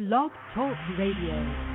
Blog Talk Radio.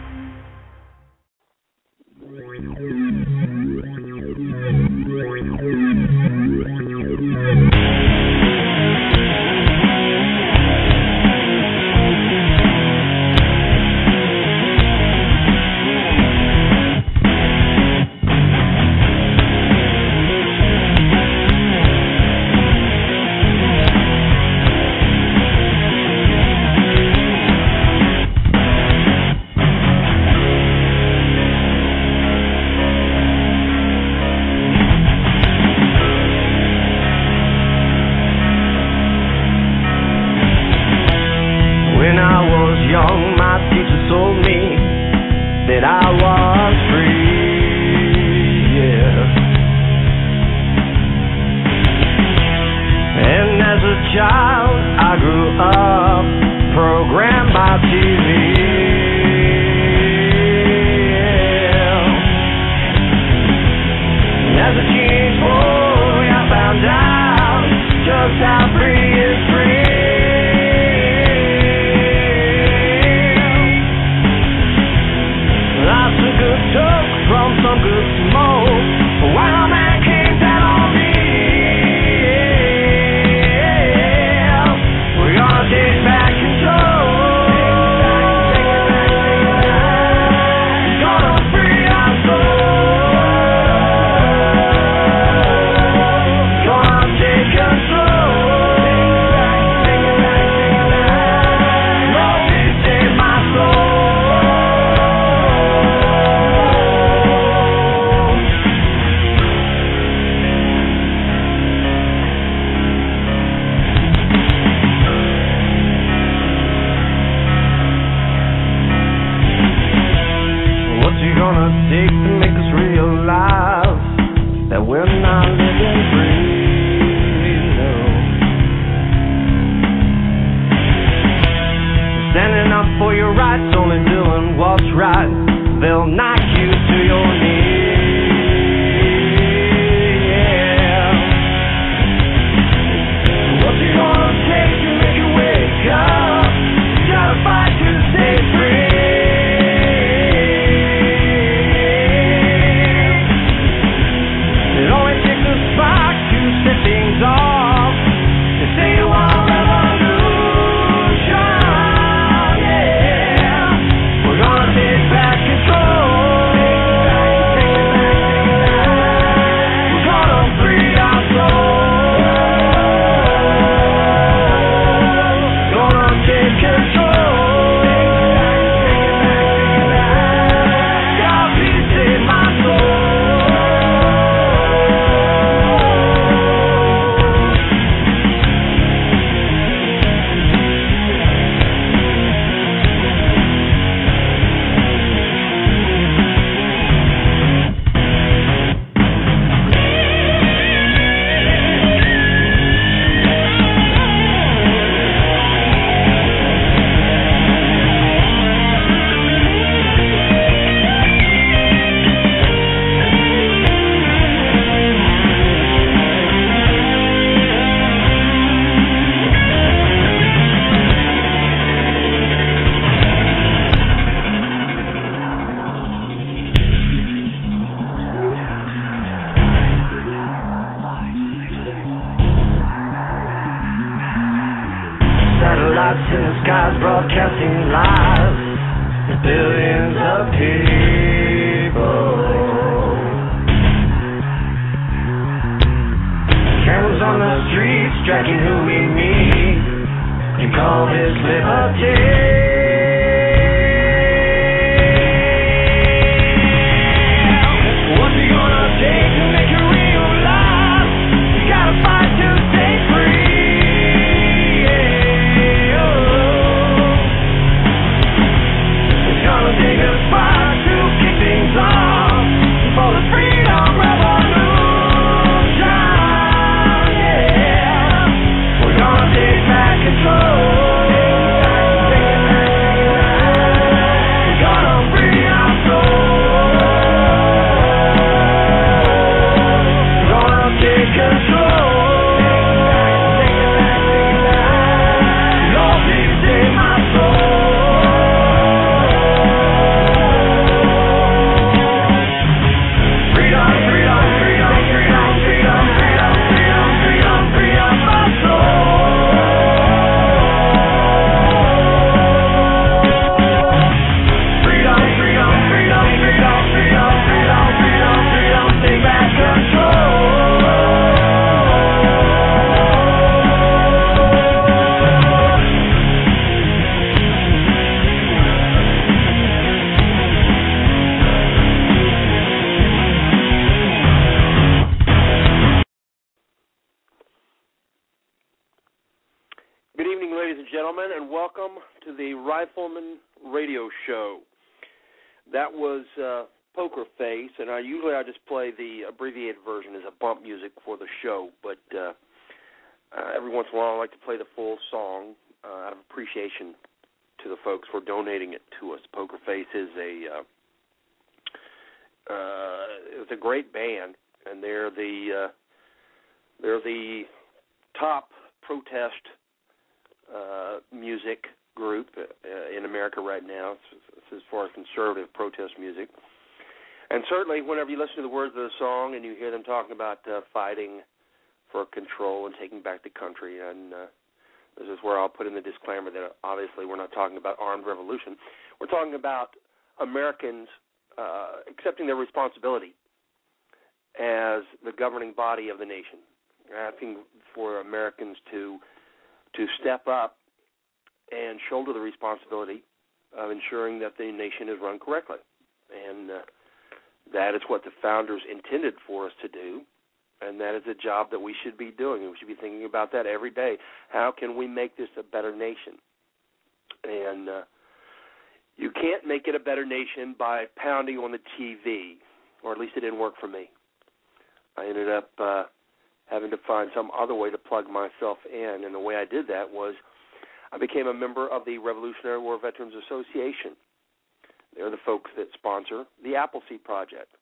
in the skies broadcasting live. Billions of people. Cameras on the streets tracking who we meet. and call this liberty. Ensuring that the nation is run correctly. And uh, that is what the founders intended for us to do. And that is a job that we should be doing. And we should be thinking about that every day. How can we make this a better nation? And uh, you can't make it a better nation by pounding on the TV, or at least it didn't work for me. I ended up uh, having to find some other way to plug myself in. And the way I did that was I became a member of the Revolutionary War Veterans Association. They're the folks that sponsor the Appleseed Project.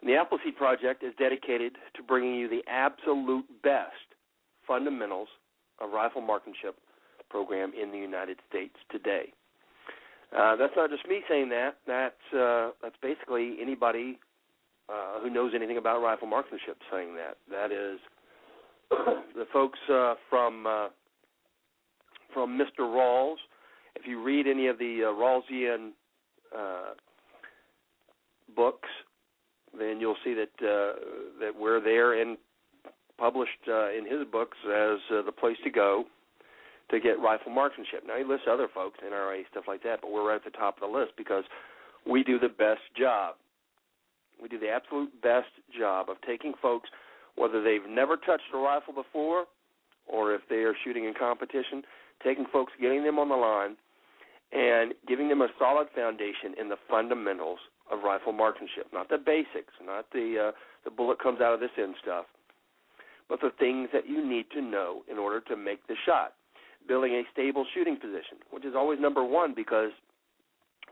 And the Appleseed Project is dedicated to bringing you the absolute best fundamentals of rifle marksmanship program in the United States today. Uh, that's not just me saying that. That's uh, that's basically anybody uh, who knows anything about rifle marksmanship saying that. That is the folks uh, from uh, from Mr. Rawles. If you read any of the uh, Rawlsian uh, books, then you'll see that uh, that we're there and published uh, in his books as uh, the place to go to get rifle marksmanship. Now he lists other folks, NRA stuff like that, but we're right at the top of the list because we do the best job. We do the absolute best job of taking folks, whether they've never touched a rifle before or if they are shooting in competition, taking folks, getting them on the line, and giving them a solid foundation in the fundamentals of rifle marksmanship. Not the basics, not the uh, the bullet comes out of this end stuff, but the things that you need to know in order to make the shot. Building a stable shooting position, which is always number one because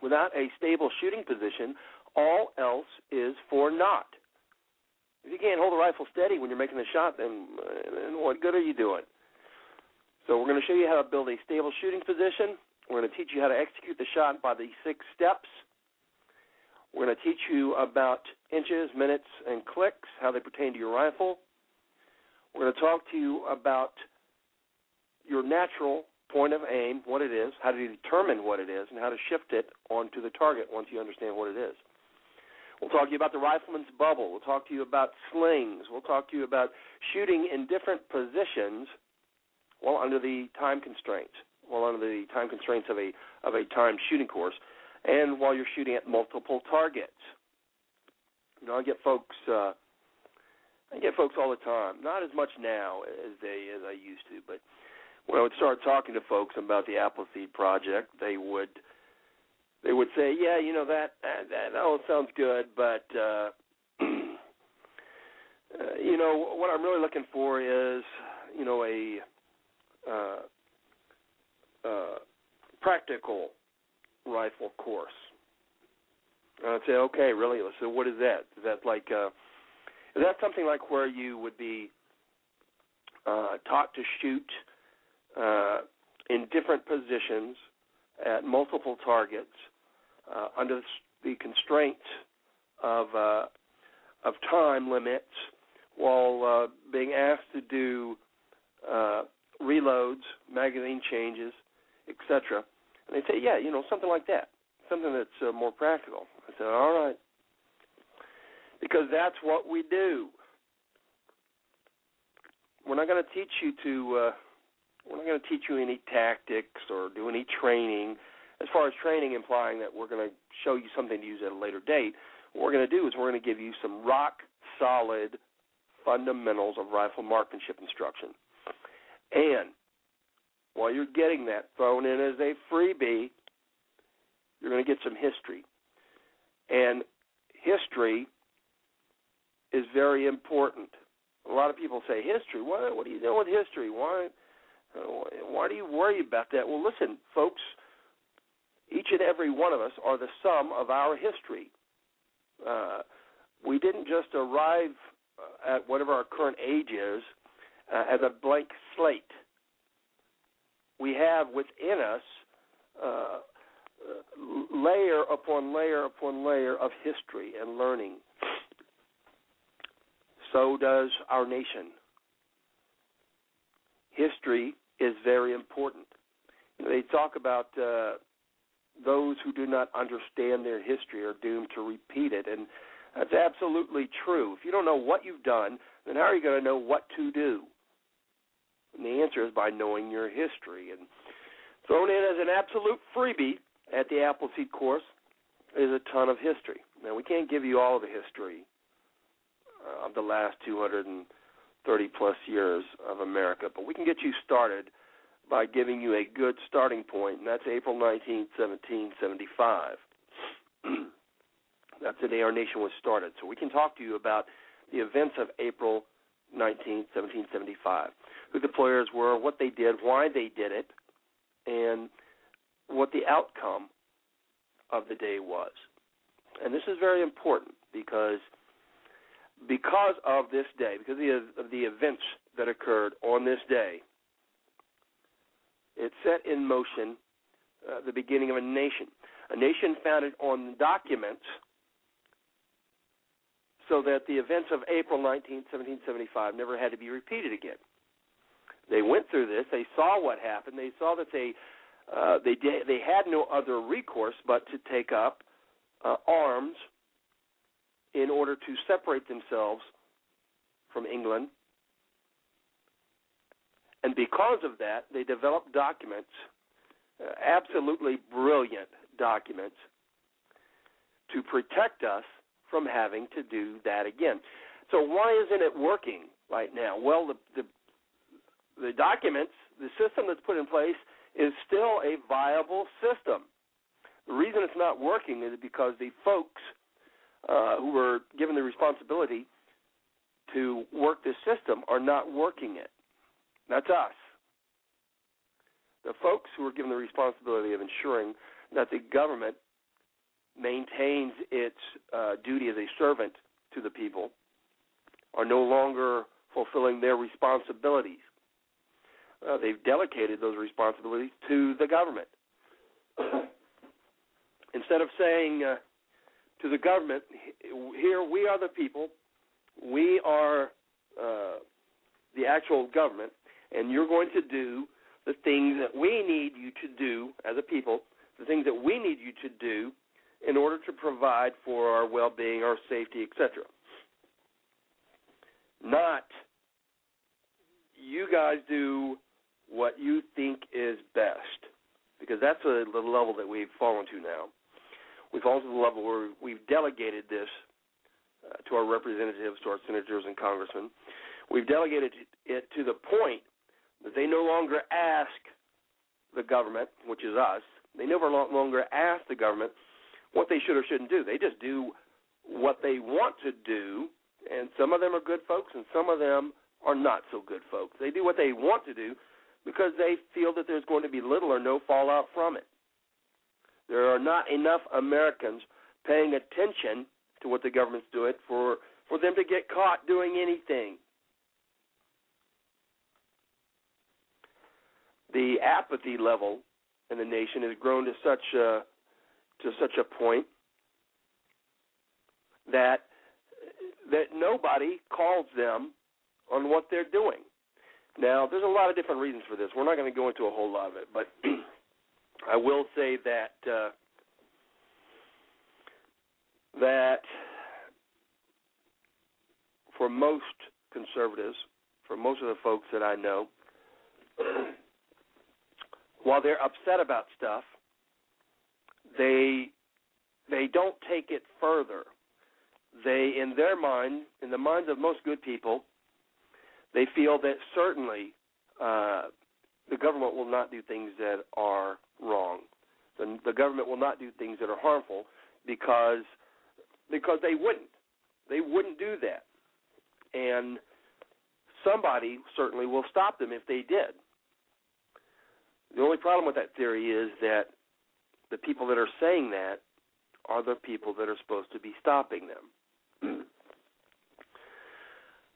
without a stable shooting position, all else is for naught. If you can't hold a rifle steady when you're making the shot, then, then what good are you doing? So we're going to show you how to build a stable shooting position. We're going to teach you how to execute the shot by the six steps. We're going to teach you about inches, minutes, and clicks, how they pertain to your rifle. We're going to talk to you about your natural point of aim, what it is, how to determine what it is, and how to shift it onto the target once you understand what it is. We'll talk to you about the rifleman's bubble. We'll talk to you about slings. We'll talk to you about shooting in different positions while under the time constraints, while under the time constraints of a of a timed shooting course, and while you're shooting at multiple targets. You know, I get folks. Uh, I get folks all the time. Not as much now as they as I used to, but when I would start talking to folks about the Appleseed project, they would they would say, "Yeah, you know that that, that all sounds good, but uh, uh, you know what I'm really looking for is you know a uh, uh, practical rifle course." And I'd say, "Okay, really? So what is that? Is that like uh, is that something like where you would be uh, taught to shoot uh, in different positions?" at multiple targets uh, under the constraint of uh, of time limits, while uh, being asked to do uh, reloads, magazine changes, etc. And they say, yeah, you know, something like that, something that's uh, more practical. I said, all right, because that's what we do. We're not going to teach you to. Uh, we're not going to teach you any tactics or do any training as far as training implying that we're going to show you something to use at a later date, what we're going to do is we're going to give you some rock solid fundamentals of rifle marksmanship instruction. And while you're getting that thrown in as a freebie, you're going to get some history. And history is very important. A lot of people say history. What what do you know with history? Why why do you worry about that? Well, listen, folks. Each and every one of us are the sum of our history. Uh, we didn't just arrive uh, at whatever our current age is uh, as a blank slate. We have within us uh, layer upon layer upon layer of history and learning. So does our nation. History is very important. They talk about uh, those who do not understand their history are doomed to repeat it, and that's absolutely true. If you don't know what you've done, then how are you going to know what to do? And the answer is by knowing your history. And thrown in as an absolute freebie at the Appleseed course is a ton of history. Now, we can't give you all of the history uh, of the last 230 plus years of America, but we can get you started by giving you a good starting point, and that's April 19, 1775. that's the day our nation was started. So we can talk to you about the events of April 19, 1775, who the players were, what they did, why they did it, and what the outcome of the day was. And this is very important because because of this day, because of the, of the events that occurred on this day, it set in motion uh, the beginning of a nation. A nation founded on documents so that the events of April 19, 1775 never had to be repeated again. They went through this. They saw what happened. They saw that they uh, they did, they had no other recourse but to take up uh, arms in order to separate themselves from England. And because of that, they developed documents, uh, absolutely brilliant documents, to protect us from having to do that again. So why isn't it working right now? Well, the the, the documents, the system that's put in place is still a viable system. The reason it's not working is because the folks uh, who were given the responsibility to work this system are not working it. That's us. The folks who are given the responsibility of ensuring that the government maintains its uh, duty as a servant to the people are no longer fulfilling their responsibilities uh, they've delegated those responsibilities to the government. Instead of saying uh, to the government, here we are the people, we are uh, the actual government, and you're going to do the things that we need you to do as a people, the things that we need you to do in order to provide for our well being, our safety, etc. Not you guys do what you think is best, because that's a, the level that we've fallen to now. We've fallen to the level where we've delegated this uh, to our representatives, to our senators and congressmen. We've delegated it to the point that they no longer ask the government, which is us, they never longer ask the government what they should or shouldn't do. They just do what they want to do, and some of them are good folks, and some of them are not so good folks. They do what they want to do because they feel that there's going to be little or no fallout from it. There are not enough Americans paying attention to what the government's doing for for them to get caught doing anything. The apathy level in the nation has grown to such a to such a point that that nobody calls them on what they're doing. Now, there's a lot of different reasons for this. We're not going to go into a whole lot of it, but I will say that uh, that for most conservatives, for most of the folks that I know, while they're upset about stuff, they they don't take it further. They, in their mind, in the minds of most good people, they feel that certainly uh, the government will not do things that are wrong. The, the government will not do things that are harmful because because they wouldn't. They wouldn't do that. And somebody certainly will stop them if they did. The only problem with that theory is that the people that are saying that are the people that are supposed to be stopping them.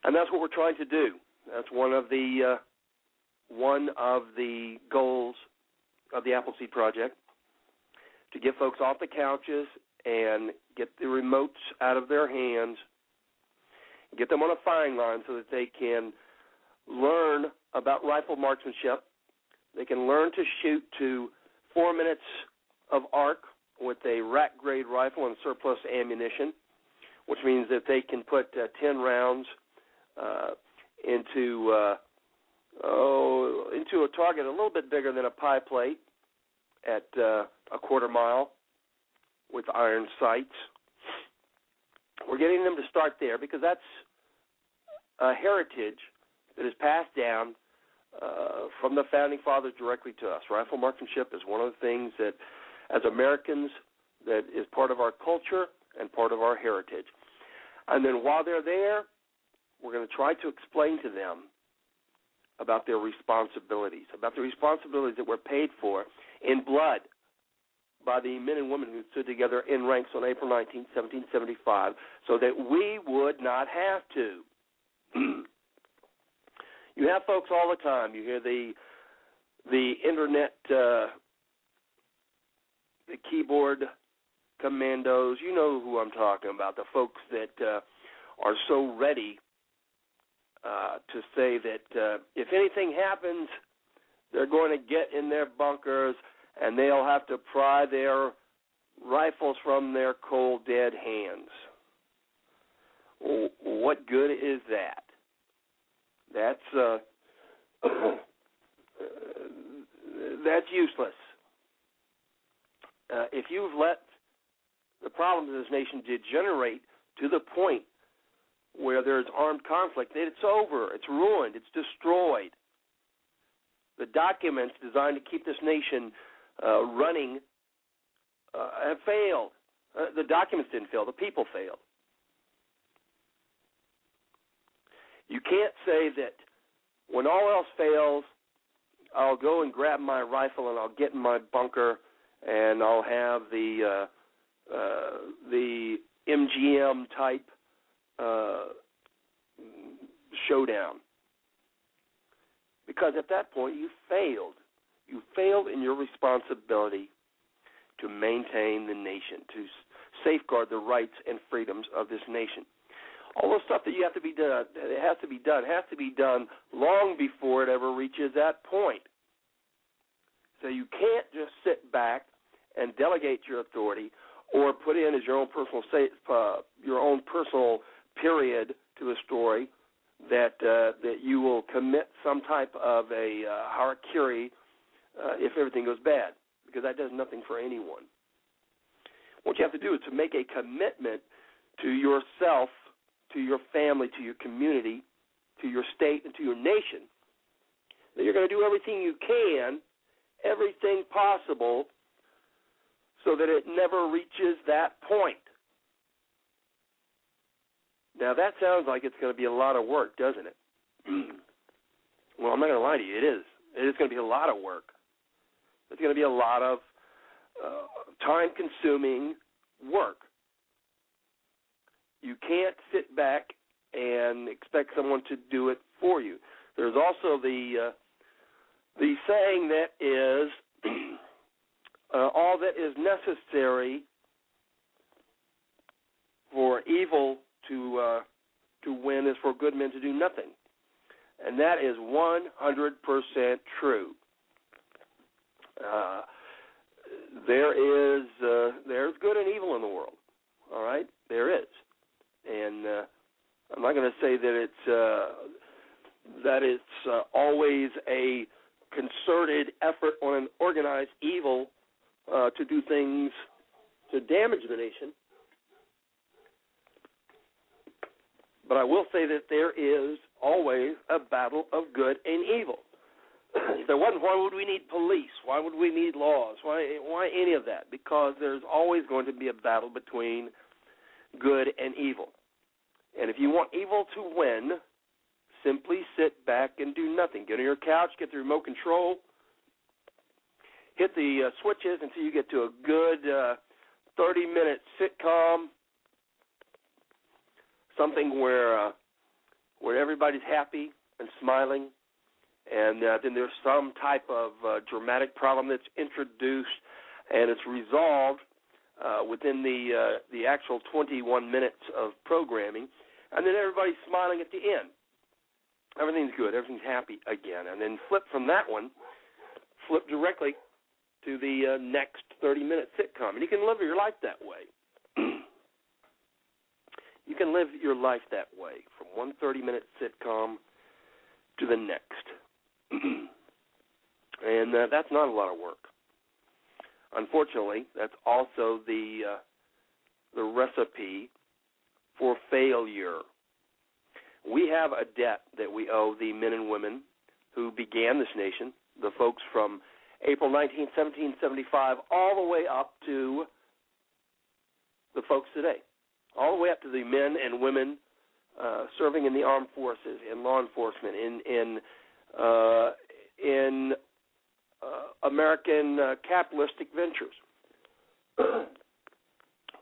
and that's what we're trying to do. That's one of the uh, one of the goals of the Appleseed Project to get folks off the couches and get the remotes out of their hands, get them on a firing line so that they can learn about rifle marksmanship. They can learn to shoot to four minutes of arc with a rack grade rifle and surplus ammunition, which means that they can put uh, 10 rounds uh, into uh, oh into a target a little bit bigger than a pie plate at uh, a quarter mile with iron sights. We're getting them to start there because that's a heritage that is passed down uh, from the founding fathers directly to us. Rifle marksmanship is one of the things that, as Americans, that is part of our culture and part of our heritage. And then while they're there, we're going to try to explain to them about their responsibilities, about the responsibilities that we're paid for in blood by the men and women who stood together in ranks on April 19, 1775, so that we would not have to. you have folks all the time. You hear the the internet, uh, the keyboard commandos. You know who I'm talking about. The folks that uh, are so ready uh, to say that uh, if anything happens, they're going to get in their bunkers and they'll have to pry their rifles from their cold dead hands. What good is that? That's uh, that's useless. Uh, if you've let the problems of this nation degenerate to the point where there's armed conflict, then it's over. It's ruined. It's destroyed. The documents designed to keep this nation uh, running uh, have failed. Uh, the documents didn't fail. The people failed. You can't say that when all else fails, I'll go and grab my rifle and I'll get in my bunker and I'll have the uh, uh, the MGM type uh, showdown. Because at that point you failed. You failed in your responsibility to maintain the nation, to safeguard the rights and freedoms of this nation. All the stuff that you have to be done, it has to be done, has to be done long before it ever reaches that point. So you can't just sit back and delegate your authority or put in as your own personal uh, your own personal period to a story that uh, that you will commit some type of a uh, harakiri uh, if everything goes bad, because that does nothing for anyone. What you have to do is to make a commitment to yourself, to your family, to your community, to your state, and to your nation that you're going to do everything you can, everything possible, so that it never reaches that point. Now that sounds like it's going to be a lot of work, doesn't it? well, I'm not going to lie to you. It is. It is going to be a lot of work. It's going to be a lot of uh, time-consuming work. You can't sit back and expect someone to do it for you. There's also the uh, the saying that is uh, all that is necessary for evil to uh, to win is for good men to do nothing, and that is 100% true. Uh, there is uh, there's good and evil in the world. All right, there is, and uh, I'm not going to say that it's uh, that it's uh, always a concerted effort on an organized evil uh, to do things to damage the nation. But I will say that there is always a battle of good and evil. If there wasn't, why would we need police? Why would we need laws? Why why any of that? Because there's always going to be a battle between good and evil. And if you want evil to win, simply sit back and do nothing. Get on your couch, get the remote control, hit the uh, switches until you get to a good uh, 30 minute sitcom, something where uh, where everybody's happy and smiling, and uh, then there's some type of uh, dramatic problem that's introduced and it's resolved uh, within the uh, the actual 21 minutes of programming, and then everybody's smiling at the end. Everything's good. Everything's happy again, and then flip from that one, flip directly to the uh, next 30 minute sitcom, and you can live your life that way. you can live your life that way from one 30 minute sitcom to the next. and uh, that's not a lot of work. Unfortunately, that's also the uh, the recipe for failure. We have a debt that we owe the men and women who began this nation, the folks from April 19, 1775, all the way up to the folks today, all the way up to the men and women uh, serving in the armed forces, in law enforcement, in in uh, in uh, American uh, capitalistic ventures.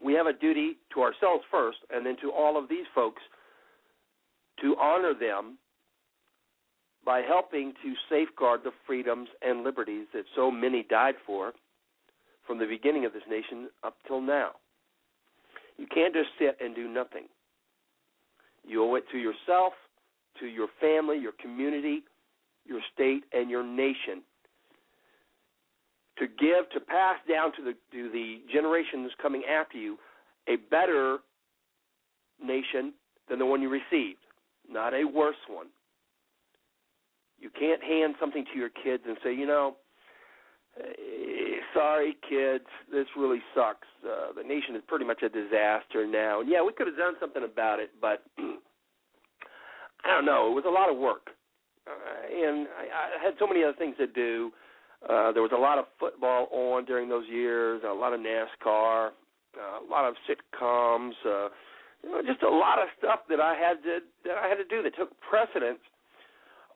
we have a duty to ourselves first, and then to all of these folks to honor them by helping to safeguard the freedoms and liberties that so many died for from the beginning of this nation up till now. You can't just sit and do nothing. You owe it to yourself, to your family, your community, your state, and your nation to give, to pass down to the to the generations coming after you a better nation than the one you received, not a worse one. You can't hand something to your kids and say, you know, eh, sorry kids, this really sucks. Uh, the nation is pretty much a disaster now. And yeah, we could have done something about it, but I don't know. It was a lot of work, uh, and I, I had so many other things to do. Uh, there was a lot of football on during those years, a lot of NASCAR, uh, a lot of sitcoms, uh, you know, just a lot of stuff that I had to that I had to do that took precedence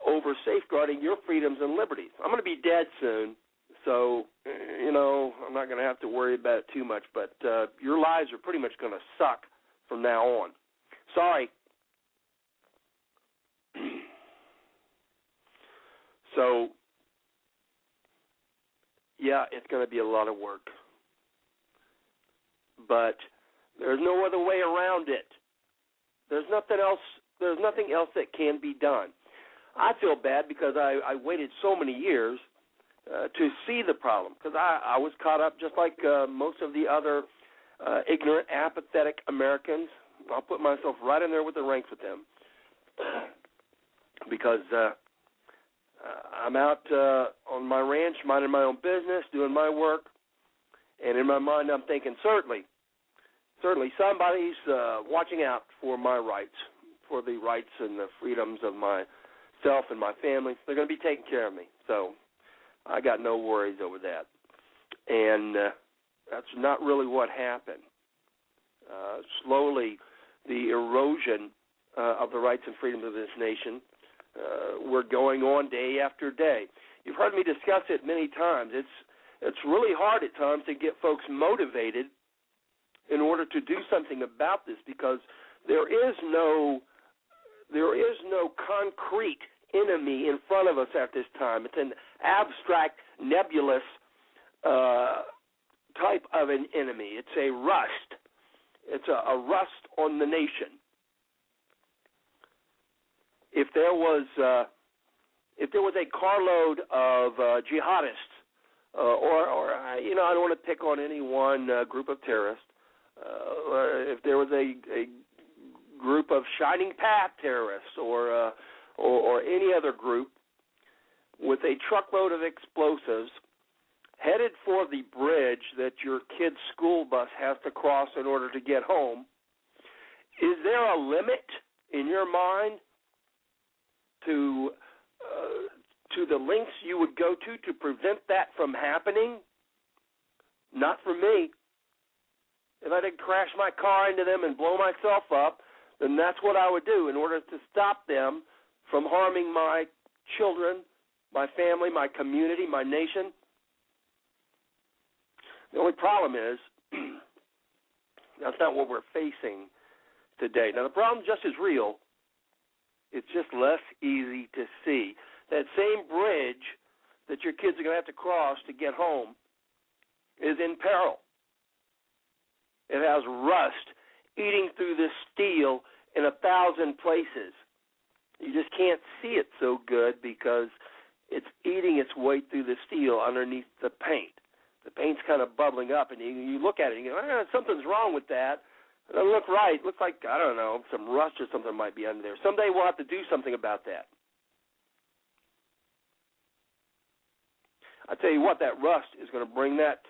over safeguarding your freedoms and liberties. I'm going to be dead soon, so you know I'm not going to have to worry about it too much. But uh, your lives are pretty much going to suck from now on. Sorry. so yeah, it's going to be a lot of work. But there's no other way around it. There's nothing else. There's nothing else that can be done. I feel bad because I, I waited so many years uh, to see the problem because I, I was caught up just like uh, most of the other uh, ignorant, apathetic Americans. I'll put myself right in there with the ranks with them because uh, uh, I'm out uh, on my ranch, minding my own business, doing my work, and in my mind, I'm thinking certainly, certainly somebody's uh, watching out for my rights, for the rights and the freedoms of myself and my family. They're going to be taking care of me, so I got no worries over that. And uh, that's not really what happened. Uh, slowly, the erosion uh, of the rights and freedoms of this nation uh, were going on day after day. You've heard me discuss it many times. It's it's really hard at times to get folks motivated in order to do something about this because there is no there is no concrete enemy in front of us at this time. It's an abstract, nebulous uh, type of an enemy. It's a rust. It's a, a rust on the nation if there was uh, if there was a carload of uh, jihadists, uh, or or you know I don't want to pick on any one uh, group of terrorists, uh, if there was a, a group of Shining Path terrorists, or uh, or, or any other group with a truckload of explosives headed for the bridge that your kid's school bus has to cross in order to get home, is there a limit in your mind to uh, to the lengths you would go to to prevent that from happening? Not for me. If I did crash my car into them and blow myself up, then that's what I would do in order to stop them from harming my children, my family, my community, my nation. The only problem is that's not what we're facing today. Now, the problem just as real, it's just less easy to see. That same bridge that your kids are going to have to cross to get home is in peril. It has rust eating through the steel in a thousand places. You just can't see it so good because it's eating its way through the steel underneath the paint. The paint's kind of bubbling up, and you, you look at it and you go, ah, something's wrong with that. It doesn't look right. It looks like, I don't know, some rust or something might be under there. Someday we'll have to do something about that. I tell you what, that rust is going to bring that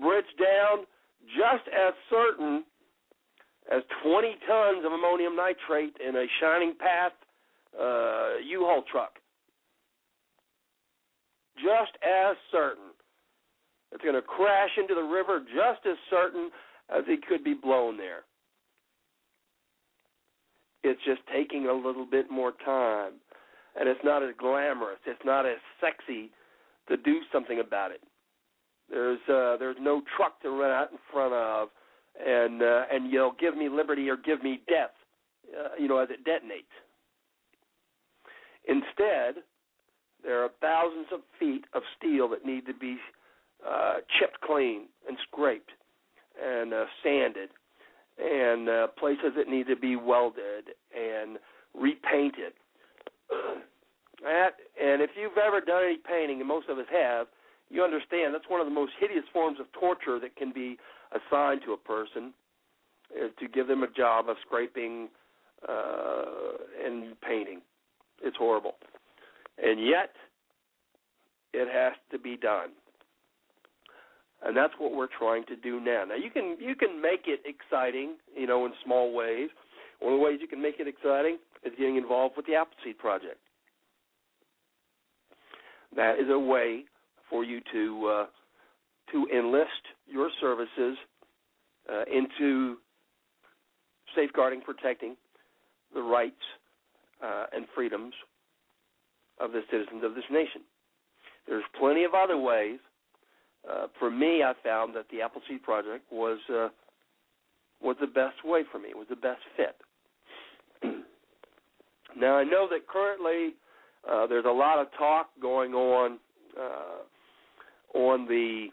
bridge down just as certain as 20 tons of ammonium nitrate in a Shining Path uh, U-Haul truck. Just as certain. It's going to crash into the river just as certain as it could be blown there. It's just taking a little bit more time. And it's not as glamorous, it's not as sexy to do something about it. There's uh, there's no truck to run out in front of, and uh, and you'll give me liberty or give me death, uh, you know, as it detonates. Instead, there are thousands of feet of steel that need to be uh, chipped clean and scraped and uh, sanded, and uh, places that need to be welded and repainted. That, and if you've ever done any painting, and most of us have, you understand that's one of the most hideous forms of torture that can be assigned to a person is to give them a job of scraping uh, and painting. It's horrible, and yet it has to be done, and that's what we're trying to do now. Now you can you can make it exciting, you know, in small ways. One of the ways you can make it exciting is getting involved with the Appleseed Project. That is a way for you to uh, to enlist your services uh, into safeguarding, protecting the rights uh, and freedoms of the citizens of this nation. There's plenty of other ways. Uh, for me, I found that the Appleseed Project was uh, was the best way for me. It was the best fit. now I know that currently uh, there's a lot of talk going on uh, on the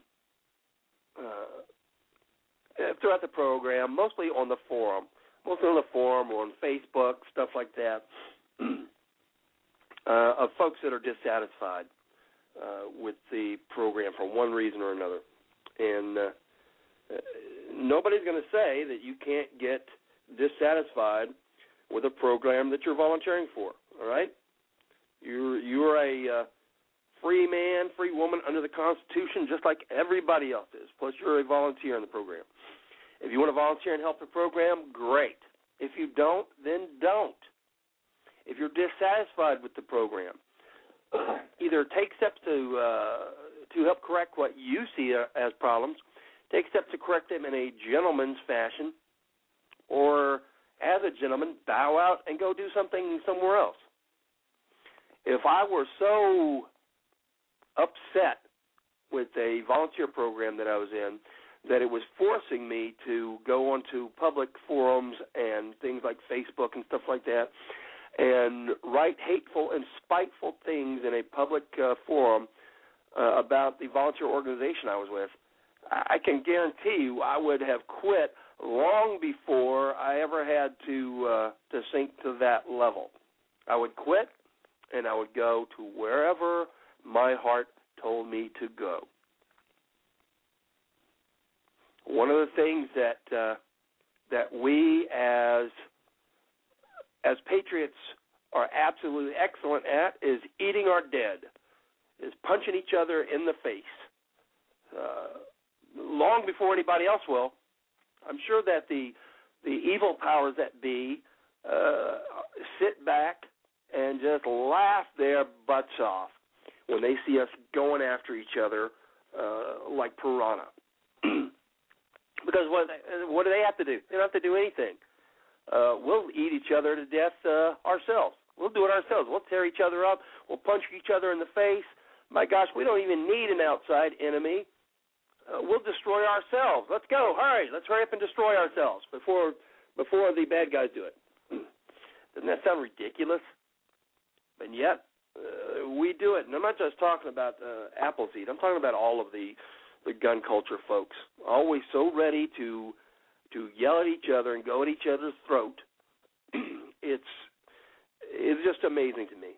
uh, throughout the program, mostly on the forum, mostly on the forum or on Facebook, stuff like that, uh, of folks that are dissatisfied uh, with the program for one reason or another, and uh, nobody's going to say that you can't get dissatisfied with a program that you're volunteering for. All right, you're you're a uh, free man, free woman under the Constitution, just like everybody else is. Plus, you're a volunteer in the program. If you want to volunteer and help the program, great. If you don't, then don't. If you're dissatisfied with the program, either take steps to uh, to help correct what you see uh, as problems, take steps to correct them in a gentleman's fashion, or as a gentleman, bow out and go do something somewhere else. If I were so upset with a volunteer program that I was in that it was forcing me to go onto public forums and things like Facebook and stuff like that and write hateful and spiteful things in a public uh, forum uh, about the volunteer organization I was with. I can guarantee you I would have quit long before I ever had to uh, to sink to that level. I would quit and I would go to wherever my heart told me to go. One of the things that uh, that we as as patriots are absolutely excellent at is eating our dead, is punching each other in the face. Uh, long before anybody else will, I'm sure that the the evil powers that be uh, sit back and just laugh their butts off when they see us going after each other uh, like piranha. because what what do they have to do? They don't have to do anything. Uh, we'll eat each other to death uh, ourselves. We'll do it ourselves. We'll tear each other up. We'll punch each other in the face. My gosh, we don't even need an outside enemy. Uh, we'll destroy ourselves. Let's go. Hurry. Let's hurry up and destroy ourselves before before the bad guys do it. Doesn't that sound ridiculous? And yet, uh, we do it. And I'm not just talking about uh, Appleseed. I'm talking about all of the the gun culture folks. Always so ready to to yell at each other and go at each other's throat. it's it's just amazing to me.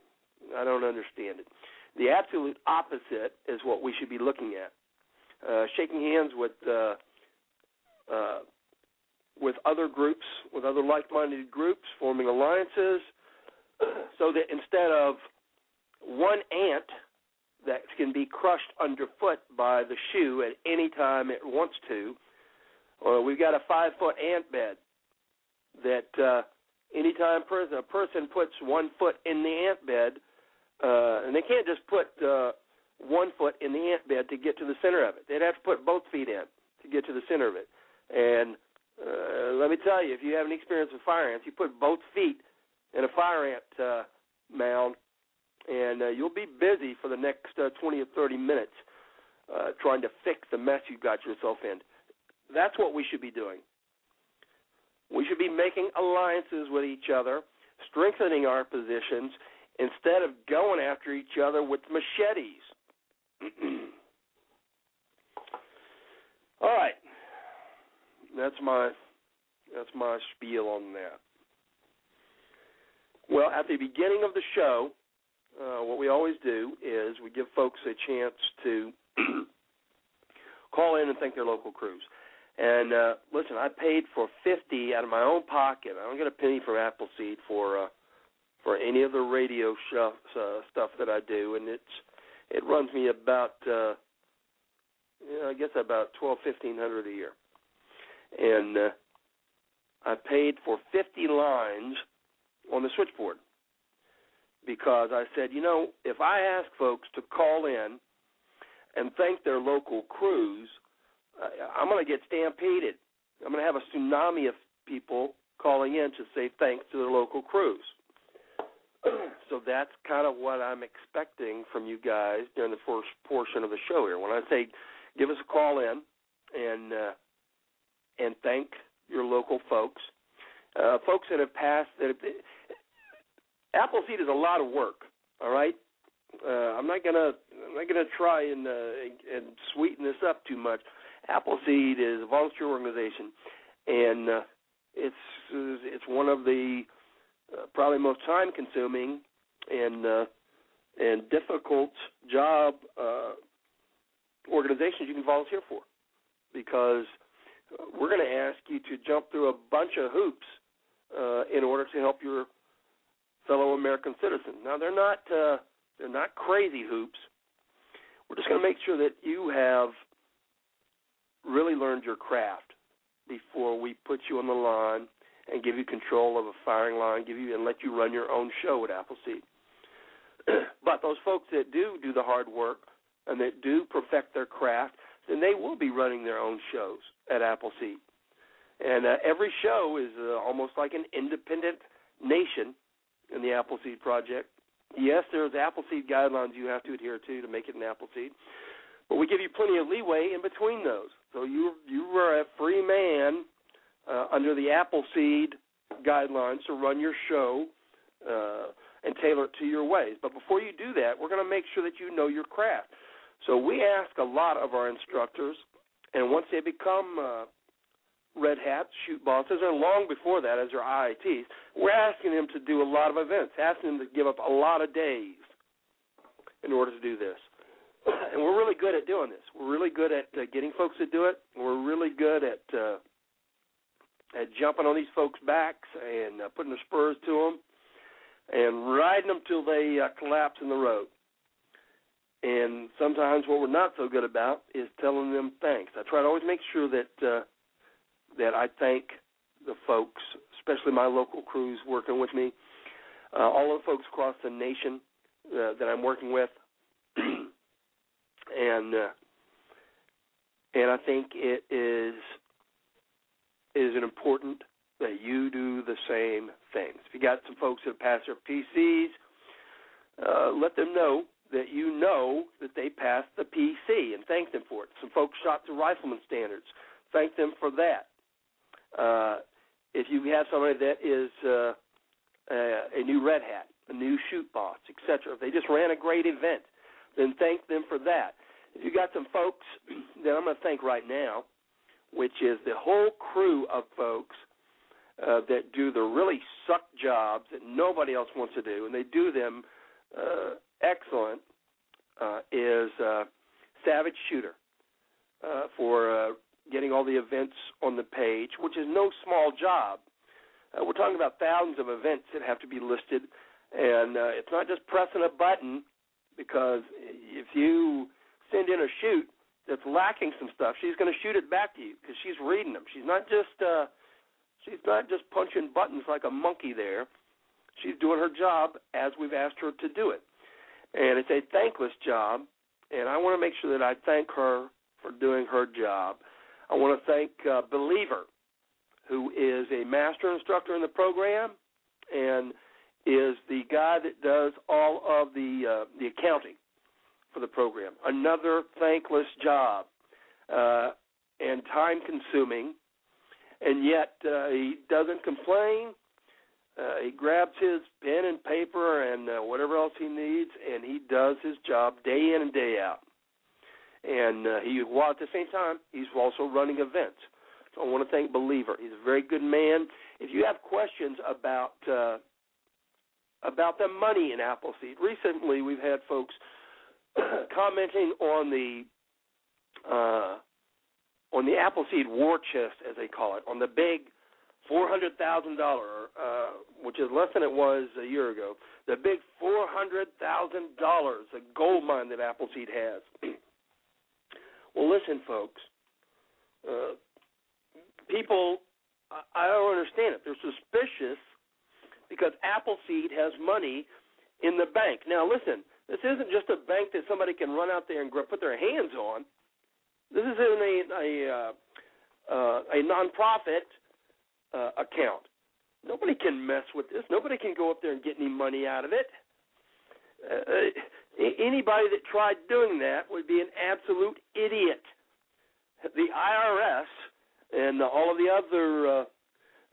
I don't understand it. The absolute opposite is what we should be looking at. Uh, shaking hands with uh, uh, with other groups, with other like-minded groups, forming alliances, so that instead of one ant that can be crushed underfoot by the shoe at any time it wants to, or we've got a five-foot ant bed that uh, anytime a person puts one foot in the ant bed, uh, and they can't just put uh, one foot in the ant bed to get to the center of it. They'd have to put both feet in to get to the center of it. And uh, let me tell you, if you have any experience with fire ants, you put both feet in a fire ant uh, mound, and uh, you'll be busy for the next uh, 20 or 30 minutes uh, trying to fix the mess you got yourself in. That's what we should be doing. We should be making alliances with each other, strengthening our positions, instead of going after each other with machetes. All right, that's my that's my spiel on that. Well, at the beginning of the show, uh, what we always do is we give folks a chance to call in and thank their local crews. And uh, listen, I paid for fifty out of my own pocket. I don't get a penny from Appleseed for uh, for any of the radio stuff uh, stuff that I do, and it's it runs me about uh, you know, I guess about twelve fifteen hundred a year. And uh, I paid for fifty lines on the switchboard because I said, you know, if I ask folks to call in and thank their local crews, I'm going to get stampeded. I'm going to have a tsunami of people calling in to say thanks to their local crews. so that's kind of what I'm expecting from you guys during the first portion of the show here. When I say give us a call in and uh, and thank your local folks, uh, folks that have passed that have, Appleseed is a lot of work. All right, uh, I'm not gonna I'm not gonna try and uh, and sweeten this up too much. Appleseed is a volunteer organization, and uh, it's it's one of the uh, probably most time consuming and uh, and difficult job uh, organizations you can volunteer for because we're going to ask you to jump through a bunch of hoops uh, in order to help your fellow American citizens. Now they're not uh, they're not crazy hoops. We're just going to make sure that you have really learned your craft before we put you on the line and give you control of a firing line, give you and let you run your own show at Appleseed. but those folks that do do the hard work and that do perfect their craft, then they will be running their own shows at Appleseed. And uh, every show is uh, almost like an independent nation in the Appleseed project. Yes, there's Appleseed guidelines you have to adhere to to make it an Appleseed, but we give you plenty of leeway in between those. So you you are a free man uh, under the Appleseed guidelines to run your show uh, and tailor it to your ways. But before you do that, we're going to make sure that you know your craft. So we ask a lot of our instructors, and once they become uh, red hats, shoot bosses, and long before that as their IITs, we're asking them to do a lot of events, asking them to give up a lot of days in order to do this. And we're really good at doing this. We're really good at uh, getting folks to do it. We're really good at uh, at jumping on these folks' backs and uh, putting the spurs to them and riding them till they uh, collapse in the road. And sometimes what we're not so good about is telling them thanks. I try to always make sure that uh, that I thank the folks, especially my local crews working with me. uh, all of the folks across the nation uh, that I'm working with, and uh, and I think it is is it important that you do the same things. If you got some folks that pass their PCs, uh, let them know that you know that they passed the PC and thank them for it. Some folks shot to rifleman standards, thank them for that. Uh, if you have somebody that is uh, a, a new red hat, a new shoot boss, etc., if they just ran a great event, then thank them for that. If you got some folks that I'm going to thank right now, which is the whole crew of folks uh, that do the really suck jobs that nobody else wants to do, and they do them uh, excellent, uh, is uh, Savage Shooter uh, for uh, getting all the events on the page, which is no small job. Uh, we're talking about thousands of events that have to be listed, and uh, it's not just pressing a button because if you send in a shoot that's lacking some stuff, she's going to shoot it back to you because she's reading them. She's not just uh, she's not just punching buttons like a monkey there. She's doing her job as we've asked her to do it, and it's a thankless job. And I want to make sure that I thank her for doing her job. I want to thank uh, Believer, who is a master instructor in the program and is the guy that does all of the uh, the accounting for the program. Another thankless job uh, and time consuming, and yet uh, he doesn't complain. Uh, he grabs his pen and paper and uh, whatever else he needs, and he does his job day in and day out. And uh, he, while at the same time, he's also running events. So I want to thank Believer. He's a very good man. If you have questions about uh, about the money in Appleseed, recently we've had folks commenting on the uh, on the Appleseed war chest, as they call it, on the big four hundred thousand dollar, uh, which is less than it was a year ago. The big four hundred thousand dollars, a gold mine that Appleseed has. well, listen, folks. Uh, people, I, don't understand it. They're suspicious because Appleseed has money in the bank. Now, listen. This isn't just a bank that somebody can run out there and put their hands on. This is in a a, uh, uh, a nonprofit uh, account. Nobody can mess with this. Nobody can go up there and get any money out of it. Uh, anybody that tried doing that would be an absolute idiot. The IRS and all of the other uh,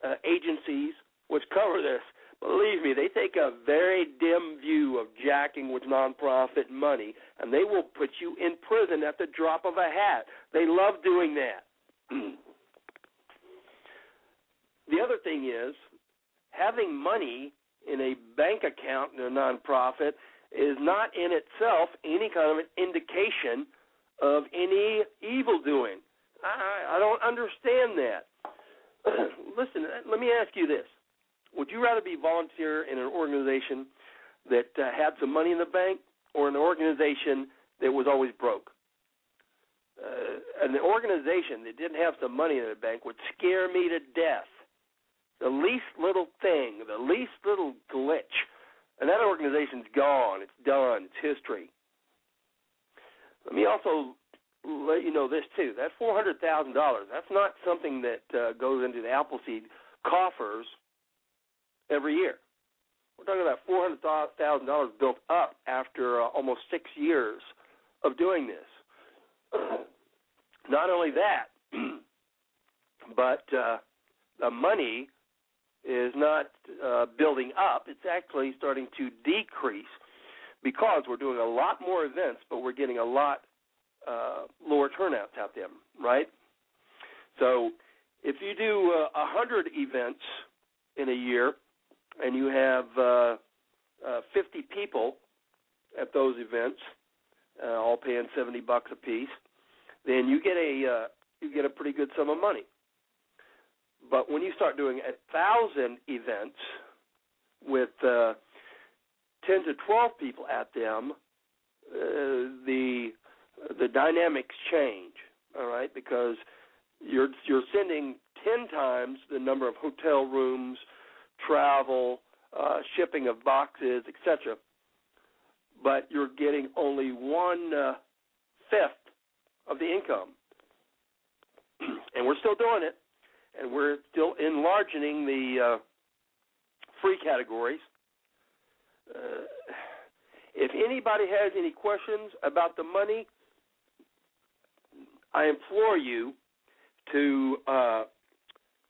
uh, agencies which cover this Believe me, they take a very dim view of jacking with nonprofit money, and they will put you in prison at the drop of a hat. They love doing that. the other thing is, having money in a bank account in a nonprofit is not in itself any kind of an indication of any evil doing. I, I don't understand that. Listen, let me ask you this would you rather be volunteer in an organization that uh, had some money in the bank or an organization that was always broke? Uh, an organization that didn't have some money in the bank would scare me to death. The least little thing, the least little glitch, and that organization's gone. It's done. It's history. Let me also let you know this too. That four hundred thousand dollars. That's not something that uh, goes into the Appleseed coffers every year. We're talking about four hundred thousand dollars built up after uh, almost six years of doing this. Not only that, but uh, the money is not uh, building up; it's actually starting to decrease because we're doing a lot more events, but we're getting a lot uh, lower turnouts out there, right? So, if you do uh, a uh, hundred events in a year, and you have uh, uh, 50 people at those events, uh, all paying 70 bucks a piece, then you get a uh, you get a pretty good sum of money. But when you start doing a thousand events with uh, 10 to 12 people at them, uh, the the dynamics change. All right, because you're you're sending 10 times the number of hotel rooms travel, uh, shipping of boxes, etc. But you're getting only one uh, fifth of the income, and we're still doing it, and we're still enlarging the uh, free categories. Uh, if anybody has any questions about the money, I implore you to uh,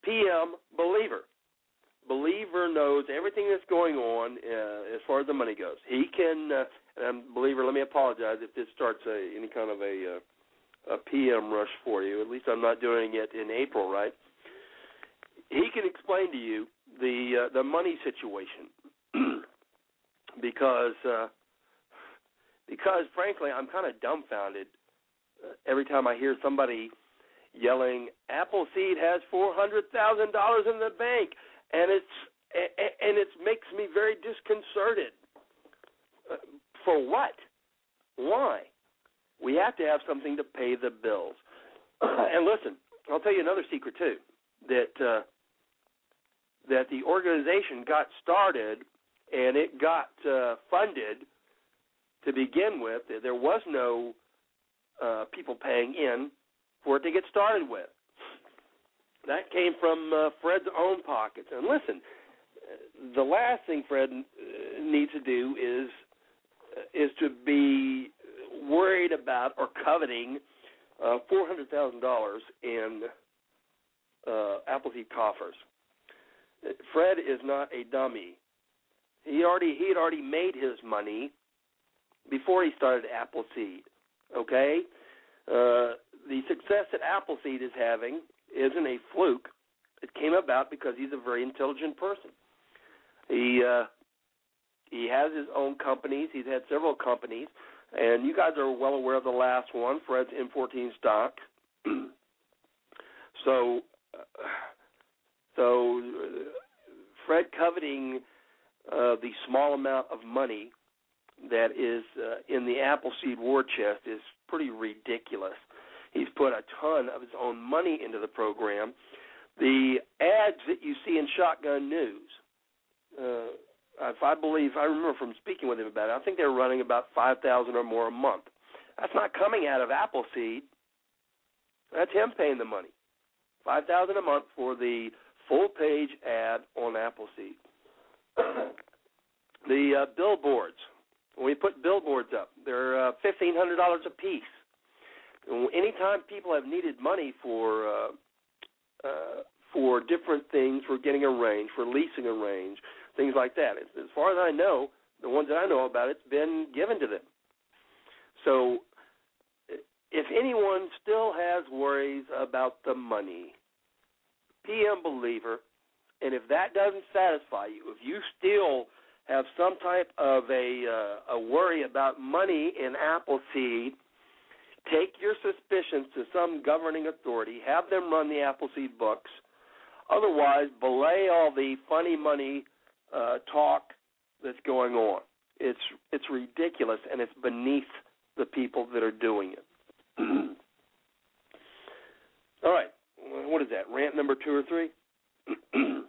PM Believer. Believer knows everything that's going on uh, as far as the money goes. He can, uh, and Believer, let me apologize if this starts a, any kind of a, uh, a PM rush for you. At least I'm not doing it in April, right? He can explain to you the uh, the money situation because uh, because frankly I'm kind of dumbfounded uh, every time I hear somebody yelling Appleseed has four hundred thousand dollars in the bank, and it's and it makes me very disconcerted. Uh, for what? Why? We have to have something to pay the bills. and listen, I'll tell you another secret too. That uh, that the organization got started and it got uh, funded to begin with. There was no uh, people paying in for it to get started with. That came from uh, Fred's own pockets. And listen, the last thing Fred uh, needs to do is uh, is to be worried about or coveting uh, four hundred thousand dollars in uh, Appleseed coffers. Fred is not a dummy. He already he had already made his money before he started Appleseed. Okay, uh, the success that Appleseed is having isn't a fluke. It came about because he's a very intelligent person. He uh, he has his own companies. He's had several companies, and you guys are well aware of the last one, Fred's M14 stock. so, uh, so uh, Fred coveting uh, the small amount of money that is uh, in the Appleseed war chest is pretty ridiculous. He's put a ton of his own money into the program. The ads that you see in Shotgun News, uh, if I believe, I remember from speaking with him about it, I think they're running about 5000 or more a month. That's not coming out of Appleseed. That's him paying the money. 5000 a month for the full page ad on Appleseed. the uh, billboards. When we put billboards up, they're uh, fifteen hundred dollars a piece. Anytime people have needed money for uh, uh, for different things, for getting a range, for leasing a range, things like that. As, as far as I know, the ones that I know about, it's been given to them. So, if anyone still has worries about the money, PM believer, and if that doesn't satisfy you, if you still have some type of a uh, a worry about money in Appleseed, take your suspicions to some governing authority, have them run the Appleseed books. Otherwise, belay all the funny money uh, talk that's going on. It's it's ridiculous and it's beneath the people that are doing it. all right, what is that? Rant number two or three?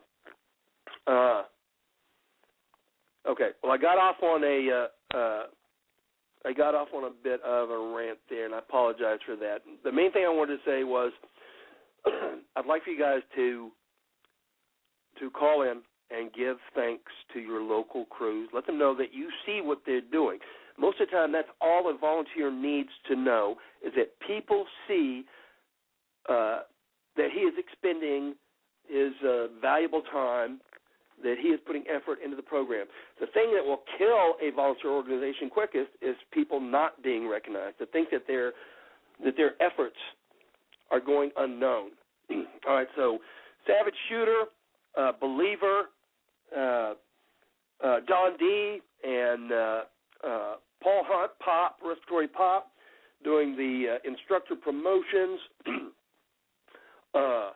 uh, okay. Well, I got off on a uh, uh, I got off on a bit of a rant there, and I apologize for that. The main thing I wanted to say was I'd like for you guys to to call in and give thanks to your local crews. Let them know that you see what they're doing. Most of the time, that's all a volunteer needs to know is that people see uh, that he is expending his uh, valuable time, that he is putting effort into the program. The thing that will kill a volunteer organization quickest is people not being recognized, to think that their that their efforts are going unknown. All right, so Savage Shooter, uh, Believer, uh, uh, Don D, and uh, uh, Paul Hunt, Pop, Respiratory Pop, doing the uh, instructor promotions. uh,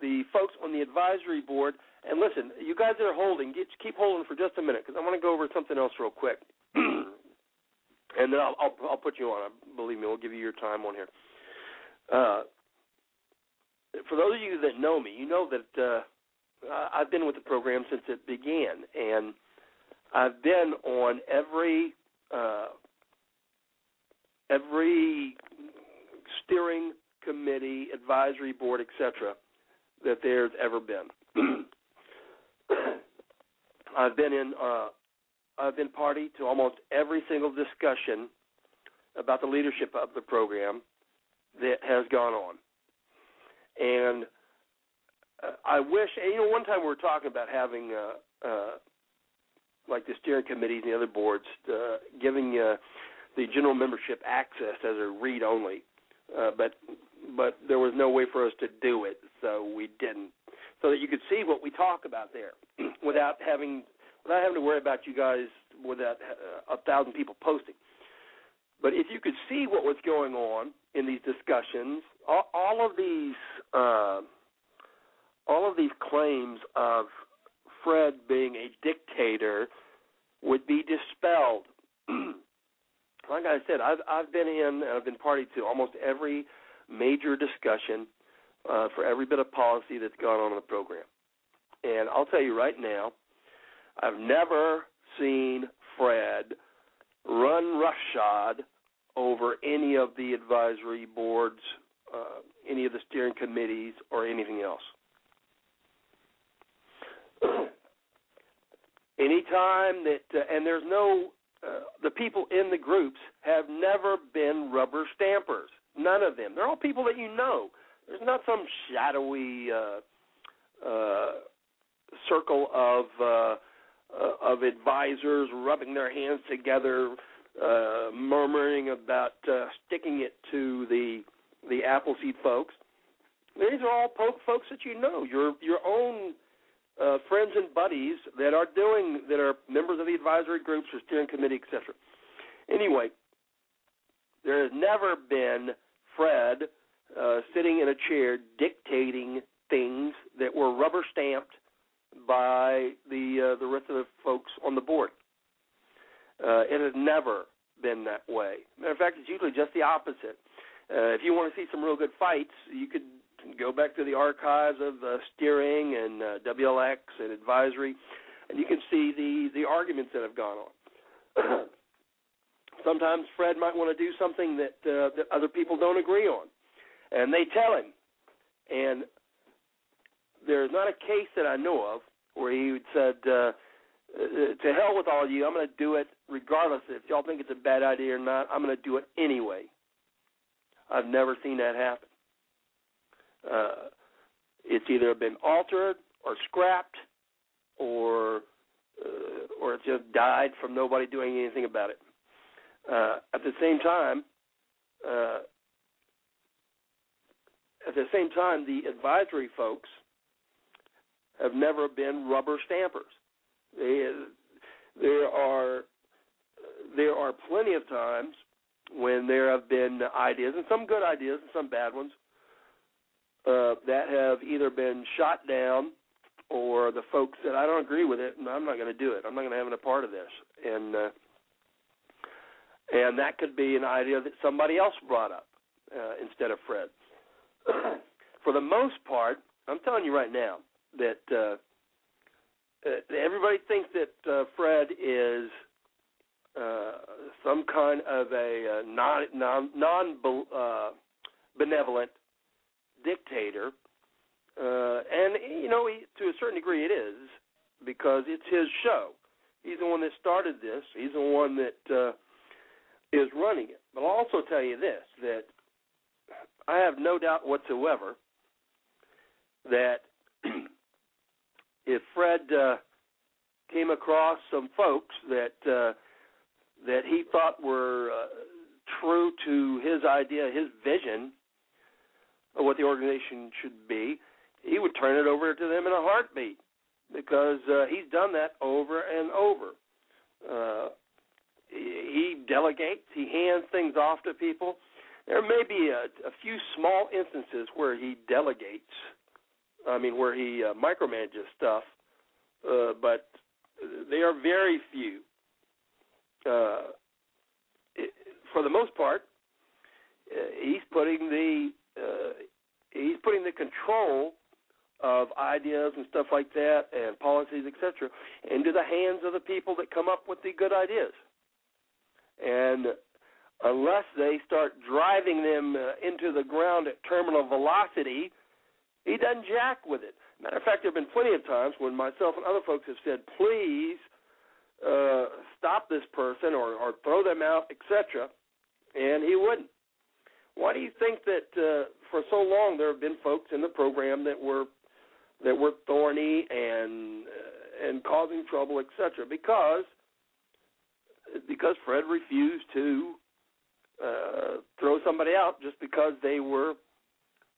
the folks on the advisory board. And listen, you guys that are holding, get, keep holding for just a minute because I want to go over something else real quick, and then I'll, I'll I'll put you on. Believe me, we'll give you your time on here. Uh, for those of you that know me, you know that uh, I've been with the program since it began, and I've been on every uh, every steering committee, advisory board, etc., that there's ever been. I've been in. Uh, I've been party to almost every single discussion about the leadership of the program that has gone on, and uh, I wish. You know, one time we were talking about having. Uh, uh, like the steering committees and the other boards, uh, giving uh, the general membership access as a read only, uh, but but there was no way for us to do it, so we didn't, so that you could see what we talk about there without having without having to worry about you guys without uh, a thousand people posting. But if you could see what was going on in these discussions, all, all of these uh, all of these claims of Fred being a dictator would be dispelled. like I said, I've I've been in and I've been party to almost every major discussion uh, for every bit of policy that's gone on in the program. And I'll tell you right now, I've never seen Fred run roughshod over any of the advisory boards, uh, any of the steering committees, or anything else. Anytime that, uh, and there's no, uh, the people in the groups have never been rubber stampers. None of them. They're all people that you know. There's not some shadowy uh, uh, circle of uh, uh, of advisors rubbing their hands together, uh, murmuring about uh, sticking it to the the Appleseed folks. These are all folks that you know. Your your own uh, friends and buddies that are doing that are members of the advisory groups or steering committee, etc. Anyway, there has never been Fred uh, sitting in a chair dictating things that were rubber stamped by the uh, the rest of the folks on the board. Uh, it has never been that way. Matter of fact, it's usually just the opposite. Uh, if you want to see some real good fights, you could go back to the archives of uh, steering and uh, WLX and advisory, and you can see the the arguments that have gone on. Sometimes Fred might want to do something that uh, that other people don't agree on, and they tell him. And there's not a case that I know of where he said, uh, uh, "To hell with all of you! I'm going to do it regardless if y'all think it's a bad idea or not. I'm going to do it anyway." I've never seen that happen. Uh, it's either been altered or scrapped, or uh, or it just died from nobody doing anything about it. Uh, at the same time, uh, at the same time, the advisory folks have never been rubber stampers. They, there are there are plenty of times when there have been ideas, and some good ideas and some bad ones, uh, that have either been shot down or the folks said, I don't agree with it, and I'm not going to do it. I'm not going to have a part of this. And uh, and that could be an idea that somebody else brought up uh, instead of Fred. For the most part, I'm telling you right now that uh, uh, everybody thinks that uh, Fred is uh, some kind of a uh, non non non uh, benevolent dictator, uh, and you know, he, to a certain degree, it is because it's his show. He's the one that started this. He's the one that uh, is running it. But I'll also tell you this: that I have no doubt whatsoever that if Fred uh, came across some folks that uh, that he thought were uh, true to his idea, his vision of what the organization should be, he would turn it over to them in a heartbeat because uh, he's done that over and over. Uh, he delegates, he hands things off to people. There may be a, a few small instances where he delegates, I mean, where he uh, micromanages stuff, uh, but they are very few. Uh, it, for the most part, uh, he's putting the uh, he's putting the control of ideas and stuff like that and policies, etc., into the hands of the people that come up with the good ideas. And unless they start driving them uh, into the ground at terminal velocity, he doesn't jack with it. Matter of fact, there have been plenty of times when myself and other folks have said, please uh, stop this person or, or throw them out, etc., and he wouldn't. Why do you think that uh, for so long there have been folks in the program that were that were thorny and uh, and causing trouble, etc.? Because because Fred refused to uh, throw somebody out just because they were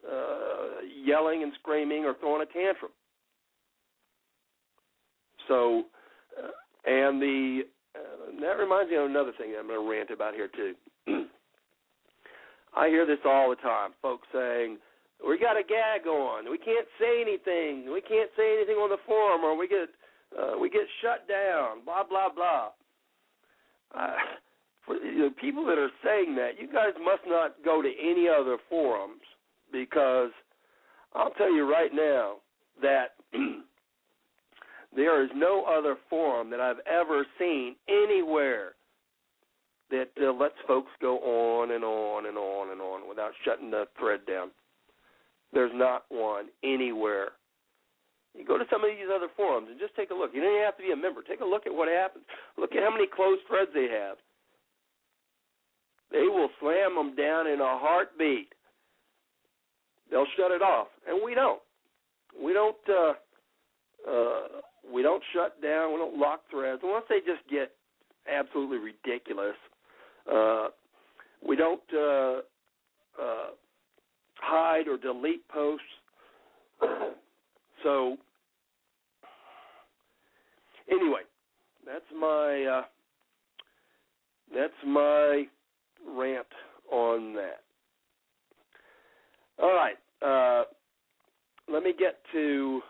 uh, yelling and screaming or throwing a tantrum. So, uh, and the uh, that reminds me of another thing I'm going to rant about here too. I hear this all the time, folks saying, "We got a gag on. We can't say anything. We can't say anything on the forum, or we get uh, we get shut down." Blah blah blah. For the people that are saying that, you guys must not go to any other forums because I'll tell you right now that there is no other forum that I've ever seen anywhere that uh, lets folks go on and on and on and on without shutting the thread down. There's not one anywhere. You go to some of these other forums and just take a look. You don't even have to be a member. Take a look at what happens. Look at how many closed threads they have. They will slam them down in a heartbeat. They'll shut it off, and we don't. We don't. Uh, uh, we don't shut down. We don't lock threads unless they just get absolutely ridiculous. Uh, we don't uh, uh, hide or delete posts. So anyway, that's my uh, that's my rant on that. All right, uh, let me get to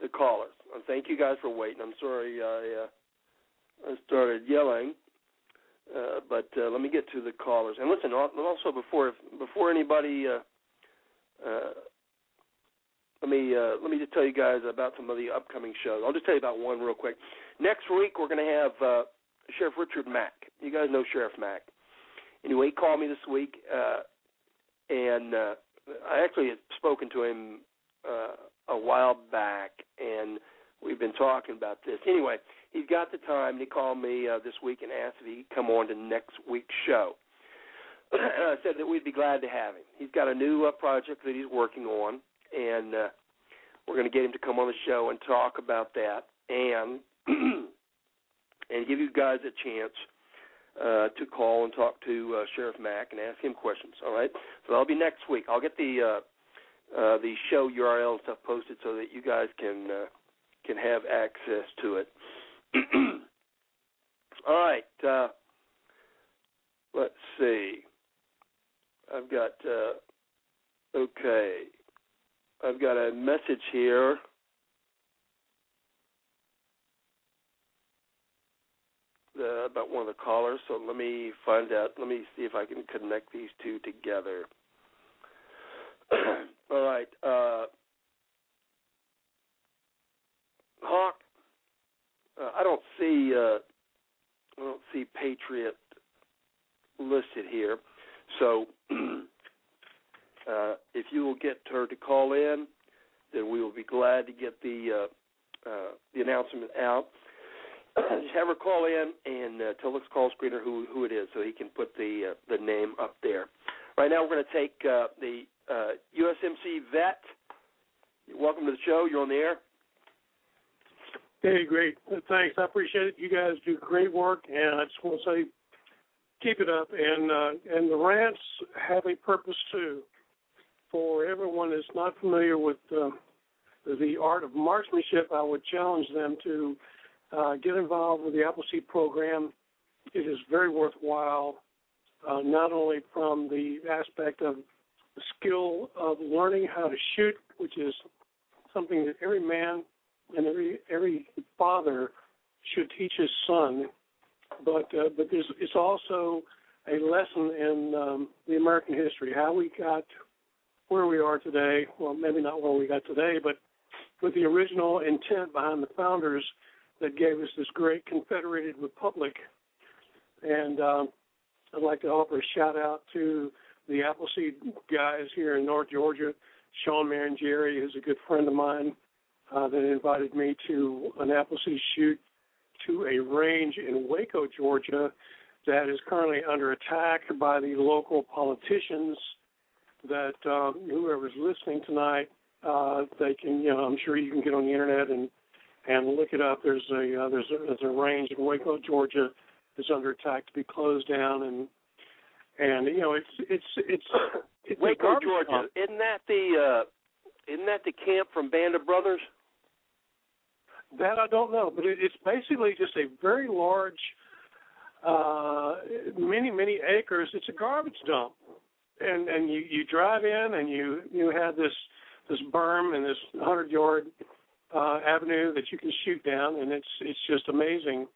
the callers. And thank you guys for waiting. I'm sorry I, uh, I started yelling. Uh, but uh, let me get to the callers. And listen, also before before anybody, uh, uh, let me uh, let me just tell you guys about some of the upcoming shows. I'll just tell you about one real quick. Next week we're going to have uh, Sheriff Richard Mack. You guys know Sheriff Mack. Anyway, he called me this week, uh, and uh, I actually had spoken to him uh, a while back, and we've been talking about this. Anyway, he's got the time. And He called me uh, this week and asked if he could come on to next week's show. and I said that we'd be glad to have him. He's got a new uh, project that he's working on, and uh, we're going to get him to come on the show and talk about that, and and give you guys a chance uh, to call and talk to uh, Sheriff Mack and ask him questions. All right, so that'll be next week. I'll get the uh, uh, the show URL and stuff posted so that you guys can uh, can have access to it. All right. Uh, let's see. I've got uh, okay. I've got a message here. Uh, about one of the callers, so let me find out. Let me see if I can connect these two together. All right. Uh, Hawk, uh, I don't see uh, I don't see Patriot listed here. So uh, if you will get her to call in, then we will be glad to get the uh, uh, the announcement out. Just have her call in and uh, tell the call screener who who it is, so he can put the uh, the name up there. Right now, we're going to take uh, the uh, USMC vet. Welcome to the show. You're on the air. Hey, great. Thanks. I appreciate it. You guys do great work, and I just want to say, keep it up. And uh, and the rants have a purpose too. For everyone that's not familiar with uh, the art of marksmanship, I would challenge them to uh, get involved with the Appleseed program. It is very worthwhile, uh, not only from the aspect of the skill of learning how to shoot, which is something that every man and every every father should teach his son. But uh, but there's it's also a lesson in um, the American history, how we got where we are today. Well, maybe not where we got today, but with the original intent behind the founders that gave us this great confederated republic. And um, I'd like to offer a shout out to the Appleseed guys here in North Georgia. Sean Marangieri is a good friend of mine uh, that invited me to an Appleseed shoot to a range in Waco, Georgia, that is currently under attack by the local politicians. That um, whoever's listening tonight, uh, they can, you know, I'm sure you can get on the internet and and look it up. There's a uh, there's a there's a range in Waco, Georgia, that's under attack to be closed down, and and you know it's it's it's, it's Waco, Georgia. dump. Isn't that the uh, isn't that the camp from Band of Brothers? That I don't know, but it, it's basically just a very large, uh, many many acres. It's a garbage dump, and and you you drive in and you you have this this berm and this hundred yard uh, avenue that you can shoot down, and it's it's just amazing.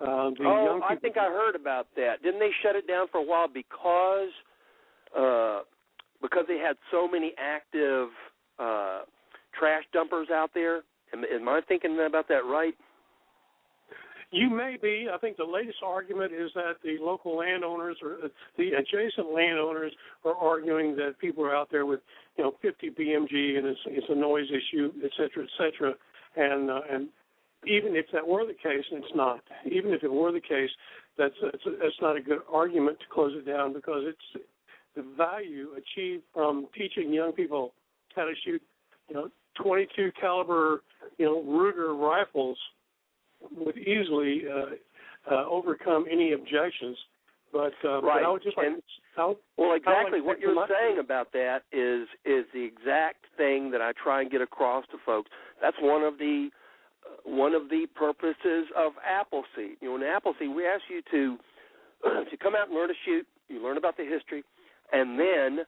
Uh, oh, I think I heard about that. Didn't they shut it down for a while because uh because they had so many active uh trash dumpers out there? Am, am I thinking about that right? You may be. I think the latest argument is that the local landowners or the adjacent landowners are arguing that people are out there with, you know, 50 BMG and it's, it's a noise issue, et cetera, et cetera. And uh, and even if that were the case, and it's not, even if it were the case, that's that's, that's not a good argument to close it down because it's the value achieved from teaching young people how to shoot, you know, 22 caliber, you know, Ruger rifles would easily uh, uh, overcome any objections. But, uh, Right. but I would just And- I Well, exactly. What you're saying about that is is the exact thing that I try and get across to folks. That's one of the uh, one of the purposes of Appleseed. You know, in Appleseed, we ask you to to come out and learn to shoot. You learn about the history, and then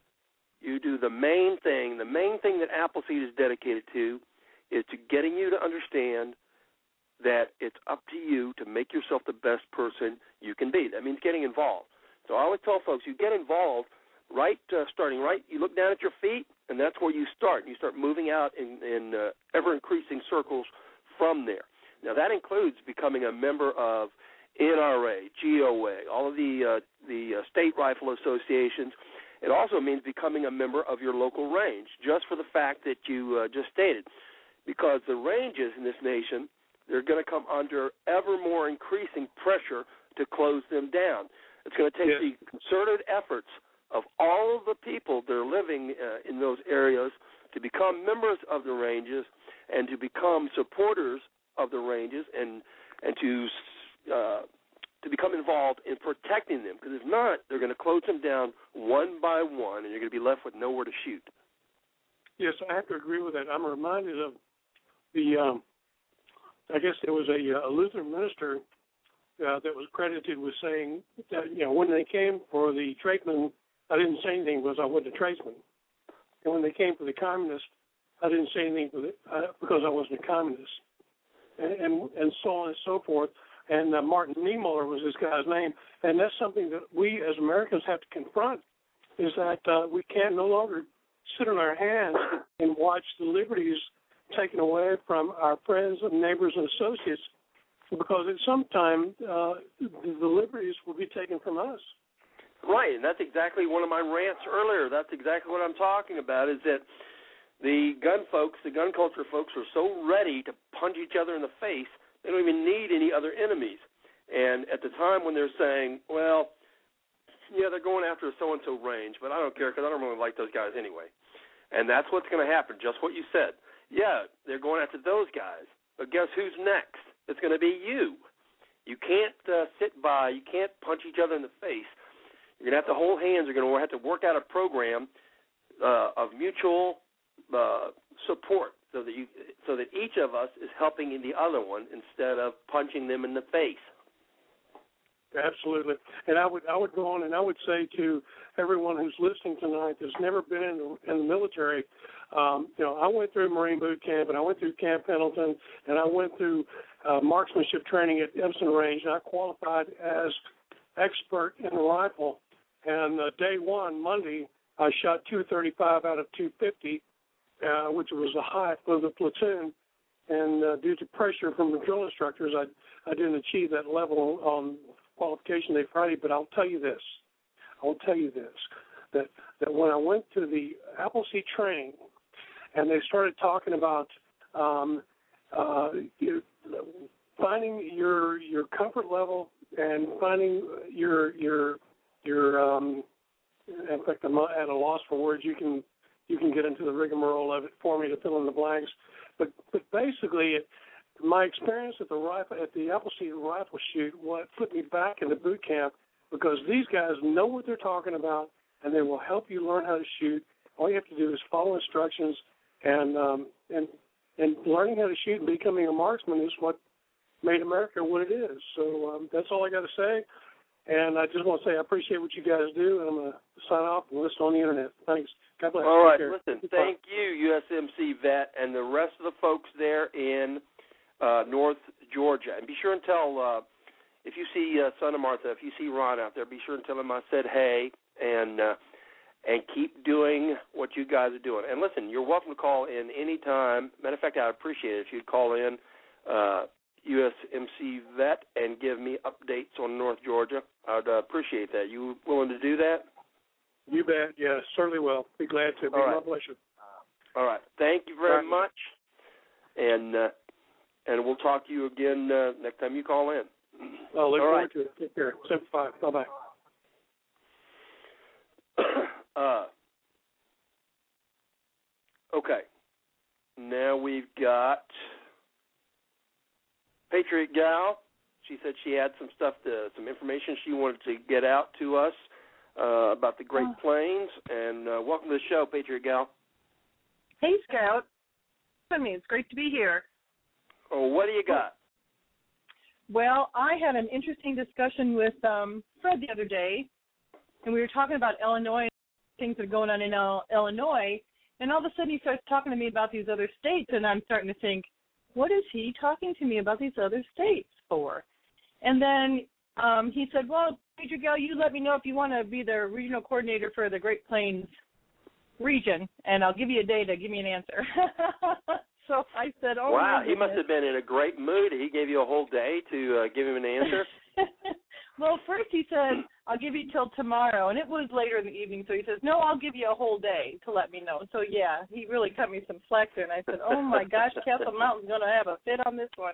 you do the main thing. The main thing that Appleseed is dedicated to is to getting you to understand that it's up to you to make yourself the best person you can be. That means getting involved. So I always tell folks, you get involved right, uh, starting right. You look down at your feet, and that's where you start. You start moving out in, in uh, ever increasing circles from there. Now that includes becoming a member of NRA, GOA, all of the uh, the uh, state rifle associations. It also means becoming a member of your local range, just for the fact that you uh, just stated, because the ranges in this nation they're going to come under ever more increasing pressure to close them down. It's going to take Yes. the concerted efforts of all of the people that are living uh, in those areas to become members of the ranges and to become supporters of the ranges and and to uh, to become involved in protecting them because if not, they're going to close them down one by one, and you're going to be left with nowhere to shoot. Yes, I have to agree with that. I'm reminded of the, um, I guess there was a, uh, a Lutheran minister uh, that was credited with saying that, you know, when they came for the tradesmen, I didn't say anything because I wasn't a tradesman. And when they came for the communists, I didn't say anything for the, uh, because I wasn't a communist. And, and, and so on and so forth. And uh, Martin Niemöller was this guy's name. And that's something that we as Americans have to confront is that uh, we can no longer sit on our hands and watch the liberties taken away from our friends and neighbors and associates because at some time uh, the, liberties will be taken from us. Right, and that's exactly one of my rants earlier. That's exactly what I'm talking about. Is that the gun folks, the gun culture folks, are so ready to punch each other in the face, they don't even need any other enemies. And at the time when they're saying, well, yeah, they're going after so and so range, but I don't care because I don't really like those guys anyway. And that's what's going to happen. Just what you said. Yeah, they're going after those guys, but guess who's next? It's going to be you. You can't uh, sit by. You can't punch each other in the face. You're going to have to hold hands. You're going to have to work out a program uh, of mutual uh, support, so that you, so that each of us is helping the other one instead of punching them in the face. Absolutely, and I would I would go on and I would say to everyone who's listening tonight that's never been in the, in the military, um, you know, I went through Marine boot camp and I went through Camp Pendleton and I went through uh, marksmanship training at Edson Range and I qualified as expert in the rifle. And uh, day one, Monday, I shot 235 out of 250, uh, which was a high for the platoon. And uh, due to pressure from the drill instructors, I I didn't achieve that level on qualification day Friday. But I'll tell you this, I'll tell you this, that that when I went to the Appleseed training, and they started talking about um, uh, you, finding your your comfort level and finding your your your um, in fact I'm at a loss for words. You can you can get into the rigmarole of it for me to fill in the blanks, but but basically it, my experience at the rifle at the Appleseed rifle shoot what put me back in the boot camp because these guys know what they're talking about and they will help you learn how to shoot. All you have to do is follow instructions and um, and and learning how to shoot and becoming a marksman is what made America what it is. So um, that's all I got to say. And I just want to say I appreciate what you guys do, and I'm going to sign off and listen on the internet. Thanks. God bless. All right, listen. Thank you, USMC vet, and the rest of the folks there in uh, North Georgia. And be sure and tell uh, if you see uh, Son of Martha, if you see Ron out there, be sure and tell him I said hey, and uh, and keep doing what you guys are doing. And listen, you're welcome to call in any time. Matter of fact, I'd appreciate it if you'd call in. Uh, USMC vet and give me updates on North Georgia. I'd uh, appreciate that. You willing to do that? You bet. Yeah, certainly will. Be glad to. Be All my pleasure. All right. Thank you very Right. much, and uh, and we'll talk to you again uh, next time you call in. I'll look All forward right. to it. Take care. Seven five. Bye bye. Uh, okay. Now we've got Patriot Gal. She said she had some stuff to some information she wanted to get out to us uh, about the Great Oh. Plains. And uh, welcome to the show, Patriot Gal. Hey, Scout. I mean, it's great to be here. Oh, what do you got? Well, I had an interesting discussion with um, Fred the other day, and we were talking about Illinois things that are going on in Il- Illinois, and all of a sudden he starts talking to me about these other states, and I'm starting to think, what is he talking to me about these other states for? And then um, he said, well, Major Gal, you let me know if you want to be the regional coordinator for the Great Plains region, and I'll give you a day to give me an answer. so I said, oh, wow, he must have been in a great mood. He gave you a whole day to uh, give him an answer. well, first he said, I'll give you till tomorrow. And it was later in the evening. So he says, No, I'll give you a whole day to let me know. So, yeah, he really cut me some slack there. And I said, Oh, my gosh, Castle Mountain's going to have a fit on this one.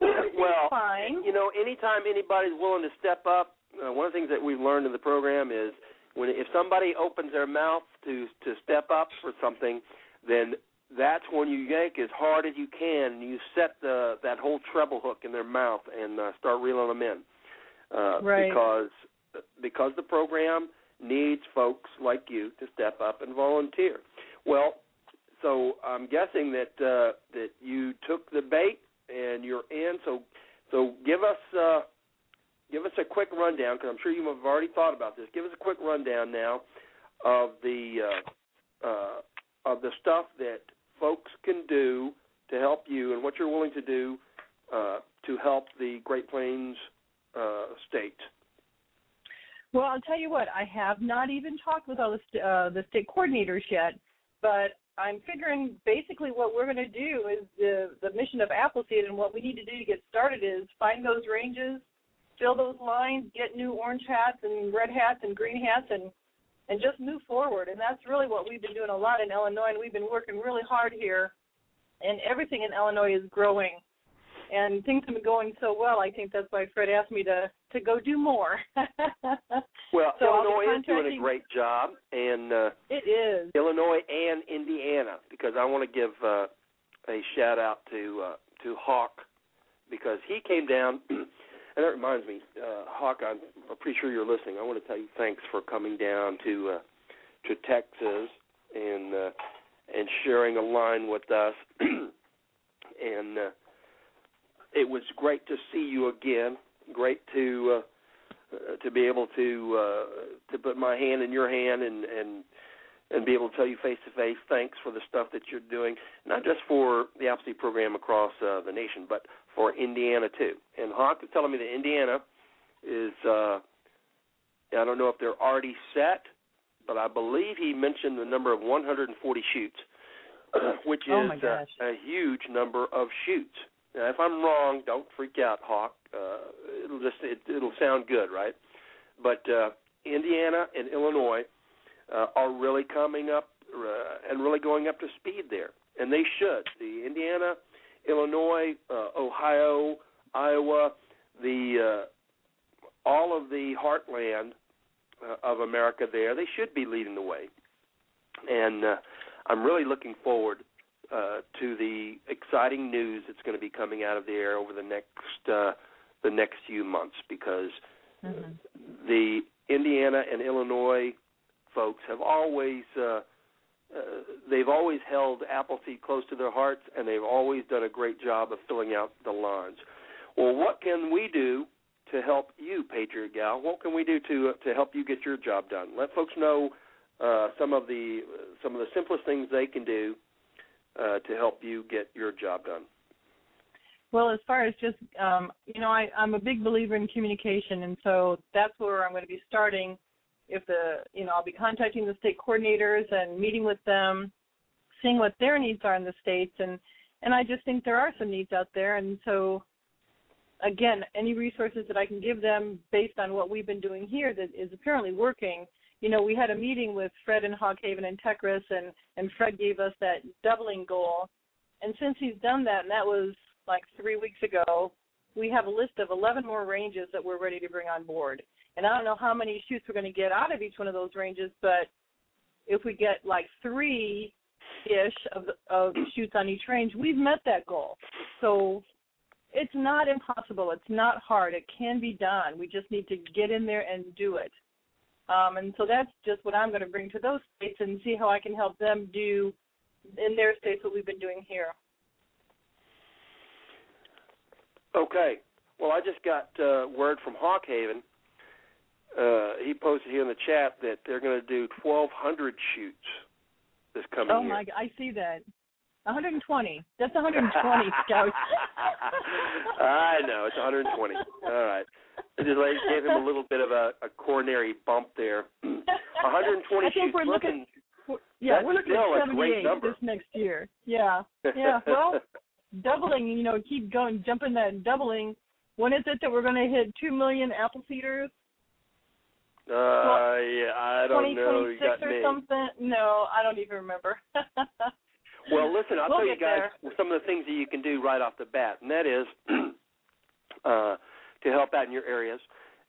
well, fine. you know, anytime anybody's willing to step up, uh, one of the things that we've learned in the program is when if somebody opens their mouth to to step up for something, then that's when you yank as hard as you can and you set the that whole treble hook in their mouth and uh, start reeling them in. Uh, Right. Because because the program needs folks like you to step up and volunteer. Well, so I'm guessing that uh, that you took the bait and you're in. So so give us uh, give us a quick rundown because I'm sure you have already thought about this. Give us a quick rundown now of the uh, uh, of the stuff that folks can do to help you and what you're willing to do uh, to help the Great Plains uh, state. Well, I'll tell you what, I have not even talked with all the, uh, the state coordinators yet, but I'm figuring basically what we're going to do is the, the mission of Appleseed and what we need to do to get started is find those ranges, fill those lines, get new orange hats and red hats and green hats, and and just move forward. And that's really what we've been doing a lot in Illinois, and we've been working really hard here. And everything in Illinois is growing, and things have been going so well. I think that's why Fred asked me to to go do more. Well, So Illinois is doing a great job, and uh, it is. Illinois and Indiana because I want to give uh, a shout out to uh, to Hawk because he came down and that reminds me, uh, Hawk, I'm pretty sure you're listening. I want to tell you thanks for coming down to uh, to Texas and uh, and sharing a line with us, and uh, it was great to see you again. Great to uh, to be able to uh, to put my hand in your hand and and and be able to tell you face to face thanks for the stuff that you're doing, not just for the Appleseed program across uh, the nation, but for Indiana too. And Hawk is telling me that Indiana is uh, I don't know if they're already set, but I believe he mentioned the number of 140 shoots. which Oh, is uh, a huge number of shoots. Now, if I'm wrong, don't freak out, Hawk. Uh, it'll just it, it'll sound good, right? But uh, Indiana and Illinois uh, are really coming up uh, and really going up to speed there, and they should. The Indiana, Illinois, uh, Ohio, Iowa, the uh, all of the heartland uh, of America there, they should be leading the way. And uh, I'm really looking forward uh, to the exciting news that's going to be coming out of there over the next uh, the next few months because Mhm. the Indiana and Illinois folks have always uh, uh, they've always held Appleseed close to their hearts, and they've always done a great job of filling out the lines. Well, what can we do to help you, Patriot Gal? What can we do to to help you get your job done? Let folks know uh, some of the some of the simplest things they can do uh, to help you get your job done. Well, as far as just, um, you know, I, I'm a big believer in communication, and so that's where I'm going to be starting. If the, you know, I'll be contacting the state coordinators and meeting with them, seeing what their needs are in the states, and and I just think there are some needs out there, and so, again, any resources that I can give them based on what we've been doing here that is apparently working. You know, we had a meeting with Fred in Hawkhaven and Techris, and and Fred gave us that doubling goal, and since he's done that, and that was like three weeks ago, we have a list of 11 more ranges that we're ready to bring on board. And I don't know how many shoots we're going to get out of each one of those ranges, but if we get like three ish of, of shoots on each range, we've met that goal. So it's not impossible. It's not hard. It can be done. We just need to get in there and do it. Um, and so that's just what I'm going to bring to those states and see how I can help them do in their states what we've been doing here. Okay. Well, I just got uh, word from Hawkhaven. Uh, he posted here in the chat that they're going to do 1,200 shoots this coming Oh year. Oh my! I see that. 120. That's 120 scouts. I know it's 120. All right. I just like gave him a little bit of a, a coronary bump there. 120 I think we're looking. Listen, Yeah, we're looking at 78 this next year. Yeah, yeah. Well, doubling. You know, keep going, jumping that and doubling. When is it that we're going to hit two million Appleseeders? uh, yeah, I don't know. You got or me. something? No, I don't even remember. Well, listen, I'll We'll tell you guys there. some of the things that you can do right off the bat, and that is uh, to help out in your areas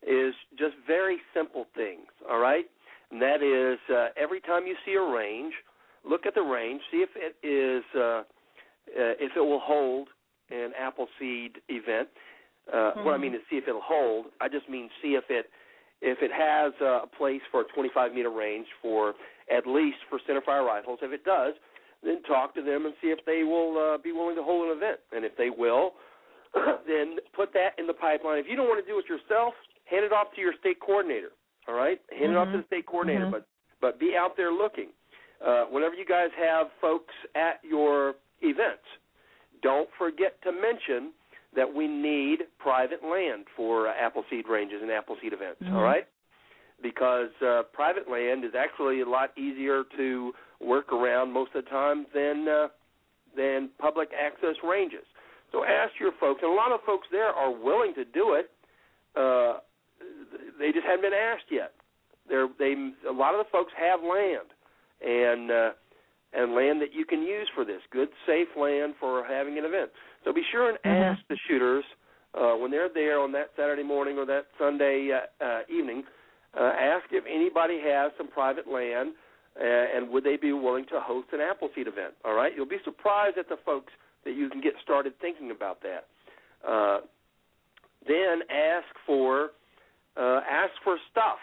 is just very simple things. All right, and that is uh, every time you see a range, look at the range, see if it is uh, uh, if it will hold an apple seed event. Uh, What I Mhm. mean is see if it'll hold. I just mean see if it if it has uh, a place for a 25 meter range for at least for centerfire rifles. If it does, then talk to them and see if they will uh, be willing to hold an event. And if they will, then put that in the pipeline. If you don't want to do it yourself, hand it off to your state coordinator. All right, hand it off to the state coordinator, Mhm. but but be out there looking. Uh, whenever you guys have folks at your events, don't forget to mention that we need private land for uh, Appleseed ranges and Appleseed events. Mhm. All right, because uh, private land is actually a lot easier to work around most of the time than uh, than public access ranges. So ask your folks, and a lot of folks there are willing to do it. Uh, they just haven't been asked yet. They're, they a lot of the folks have land, and uh, and land that you can use for this good, safe land for having an event. So be sure and Mhm. ask the shooters uh, when they're there on that Saturday morning or that Sunday uh, uh, evening. Uh, ask if anybody has some private land, uh, and would they be willing to host an Appleseed event? All right, you'll be surprised at the folks that you can get started thinking about that. Uh, then ask for uh, ask for stuff.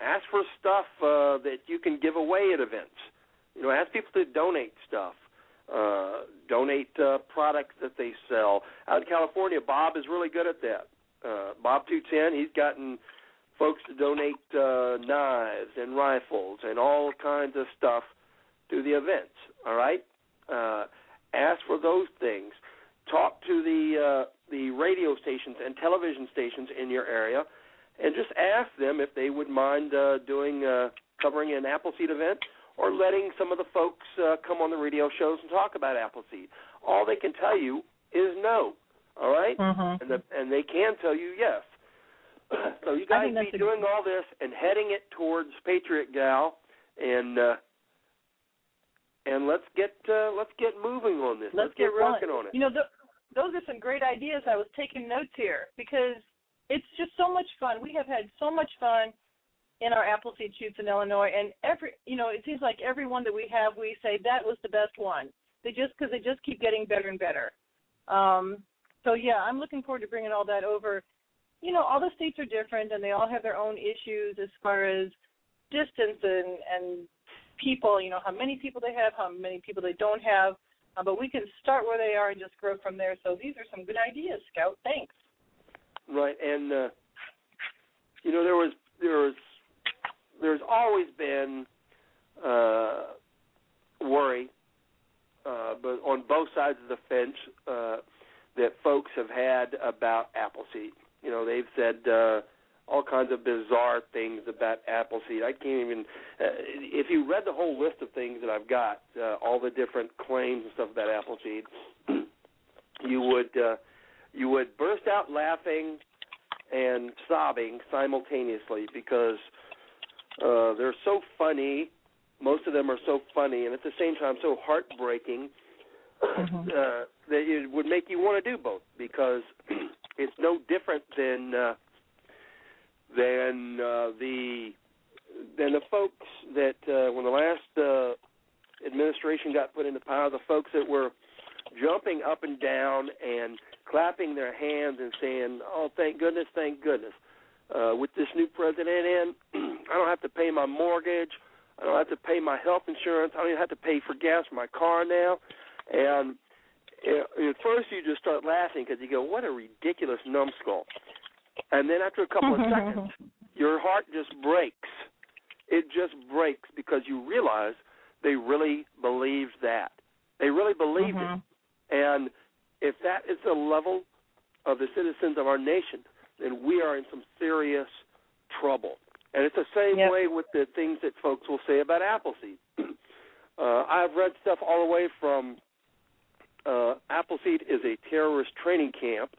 Ask for stuff uh, that you can give away at events. You know, ask people to donate stuff. Uh, donate uh, products that they sell. Out in California, Bob is really good at that. Uh, Bob two ten, he's gotten folks to donate uh, knives and rifles and all kinds of stuff to the events. All right, uh, ask for those things. Talk to the uh, the radio stations and television stations in your area, and just ask them if they would mind uh, doing uh, covering an Appleseed event or letting some of the folks uh, come on the radio shows and talk about Appleseed. All they can tell you is no. All right? Mhm. and the, and they can tell you yes. so you guys be doing all this and heading it towards Patriot Gal, and uh, and let's get uh, let's get moving on this. Let's, get, rolling. working on it. You know, th- those are some great ideas. I was taking notes here because it's just so much fun. We have had so much fun in our Appleseed shoots in Illinois, and every you know, it seems like every one that we have, we say that was the best one. They just because they just keep getting better and better. Um, so yeah, I'm looking forward to bringing all that over. You know, all the states are different, and they all have their own issues as far as distance and and people. You know, how many people they have, how many people they don't have. Uh, but we can start where they are and just grow from there. So these are some good ideas, Scout. Thanks. Right, and uh, you know there was there was there's always been uh, worry, uh, but on both sides of the fence uh, that folks have had about Appleseed. You know they've said uh, all kinds of bizarre things about Appleseed. I can't even. Uh, if you read the whole list of things that I've got, uh, all the different claims and stuff about Appleseed, you would. Uh, you would burst out laughing and sobbing simultaneously because uh, they're so funny. Most of them are so funny, and at the same time so heartbreaking Mhm. uh, that it would make you want to do both because it's no different than uh, than uh, the than the folks that uh, when the last uh, administration got put into power, the folks that were jumping up and down and clapping their hands and saying, "Oh, thank goodness, thank goodness." Uh, with this new president in, I don't have to pay my mortgage. I don't have to pay my health insurance. I don't even have to pay for gas for my car now. And uh, at first, you just start laughing because you go, "What a ridiculous numbskull!" And then after a couple of seconds, your heart just breaks. It just breaks because you realize they really believed that. They really believed it. Mhm. And if that is the level of the citizens of our nation, then we are in some serious trouble. And it's the same Yep. way with the things that folks will say about Appleseed. uh, I've read stuff all the way from uh, Appleseed is a terrorist training camp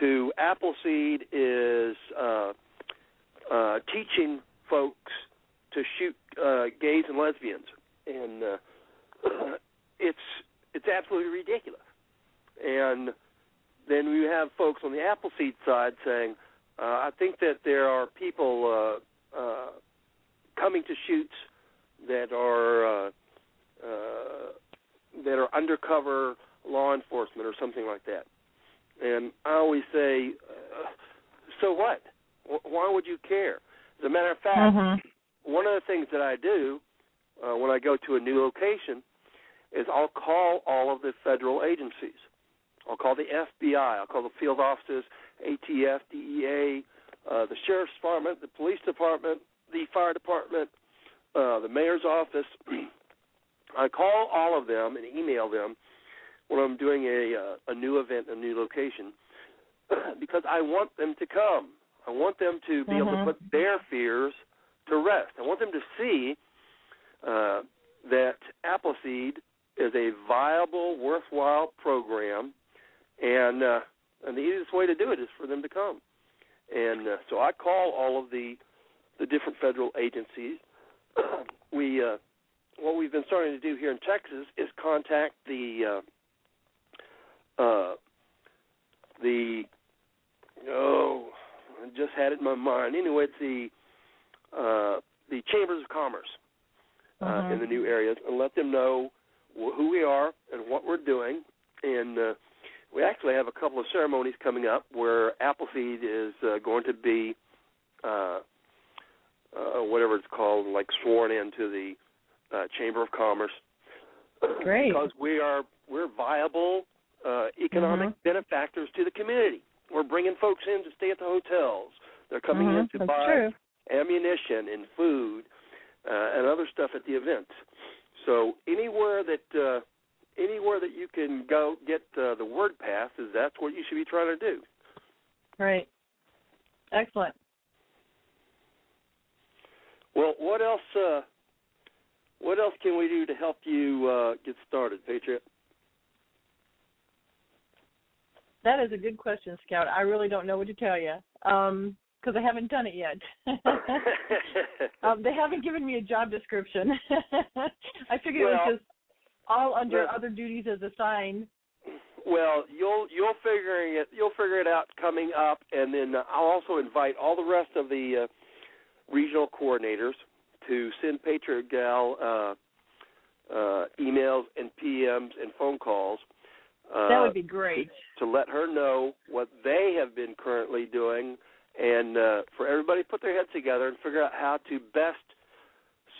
to Appleseed is uh, uh, teaching folks to shoot uh, gays and lesbians, and uh, it's it's absolutely ridiculous. And then we have folks on the Appleseed side saying, uh, I think that there are people uh, uh, coming to shoots that are uh, uh, that are undercover law enforcement or something like that. And I always say, uh, so what? Wh- Why would you care? As a matter of fact, Mhm. one of the things that I do uh, when I go to a new location is I'll call all of the federal agencies. I'll call the FBI. I'll call the field offices, ATF, DEA, uh, the sheriff's department, the police department, the fire department, uh, the mayor's office. I call all of them and email them when I'm doing a uh, a new event, a new location, because I want them to come. I want them to be able to Mhm. put their fears to rest. I want them to see uh, that Appleseed is a viable, worthwhile program, and uh, and the easiest way to do it is for them to come. And uh, so I call all of the the different federal agencies. we uh, what we've been starting to do here in Texas is contact the uh, uh, the oh I just had it in my mind. Anyway, it's the uh, the chambers of commerce uh, Mhm. in the new areas and let them know wh- who we are and what we're doing. And uh, we actually have a couple of ceremonies coming up where Appleseed is uh, going to be uh, uh, whatever it's called, like sworn into the uh, Chamber of Commerce. Great. Because we are we're viable uh, economic Mhm. benefactors to the community. We're bringing folks in to stay at the hotels. They're coming in Mhm. to That's buy true. ammunition and food uh, and other stuff at the events. So anywhere that uh, anywhere that you can go get uh, the word pass is that's what you should be trying to do. Right. Excellent. Well, what else? Uh, what else can we do to help you uh, get started, Patriot? That is a good question, Scout. I really don't know what to tell you um, because I haven't done it yet. um, they haven't given me a job description. I figured it was just all under well- other duties as assigned. Well, you'll you'll figuring it you'll figure it out coming up, and then I'll also invite all the rest of the uh, regional coordinators to send Patriot Gal uh, uh, emails and PMs and phone calls. Uh, that would be great. to let her know what they have been currently doing, and uh, for everybody to put their heads together and figure out how to best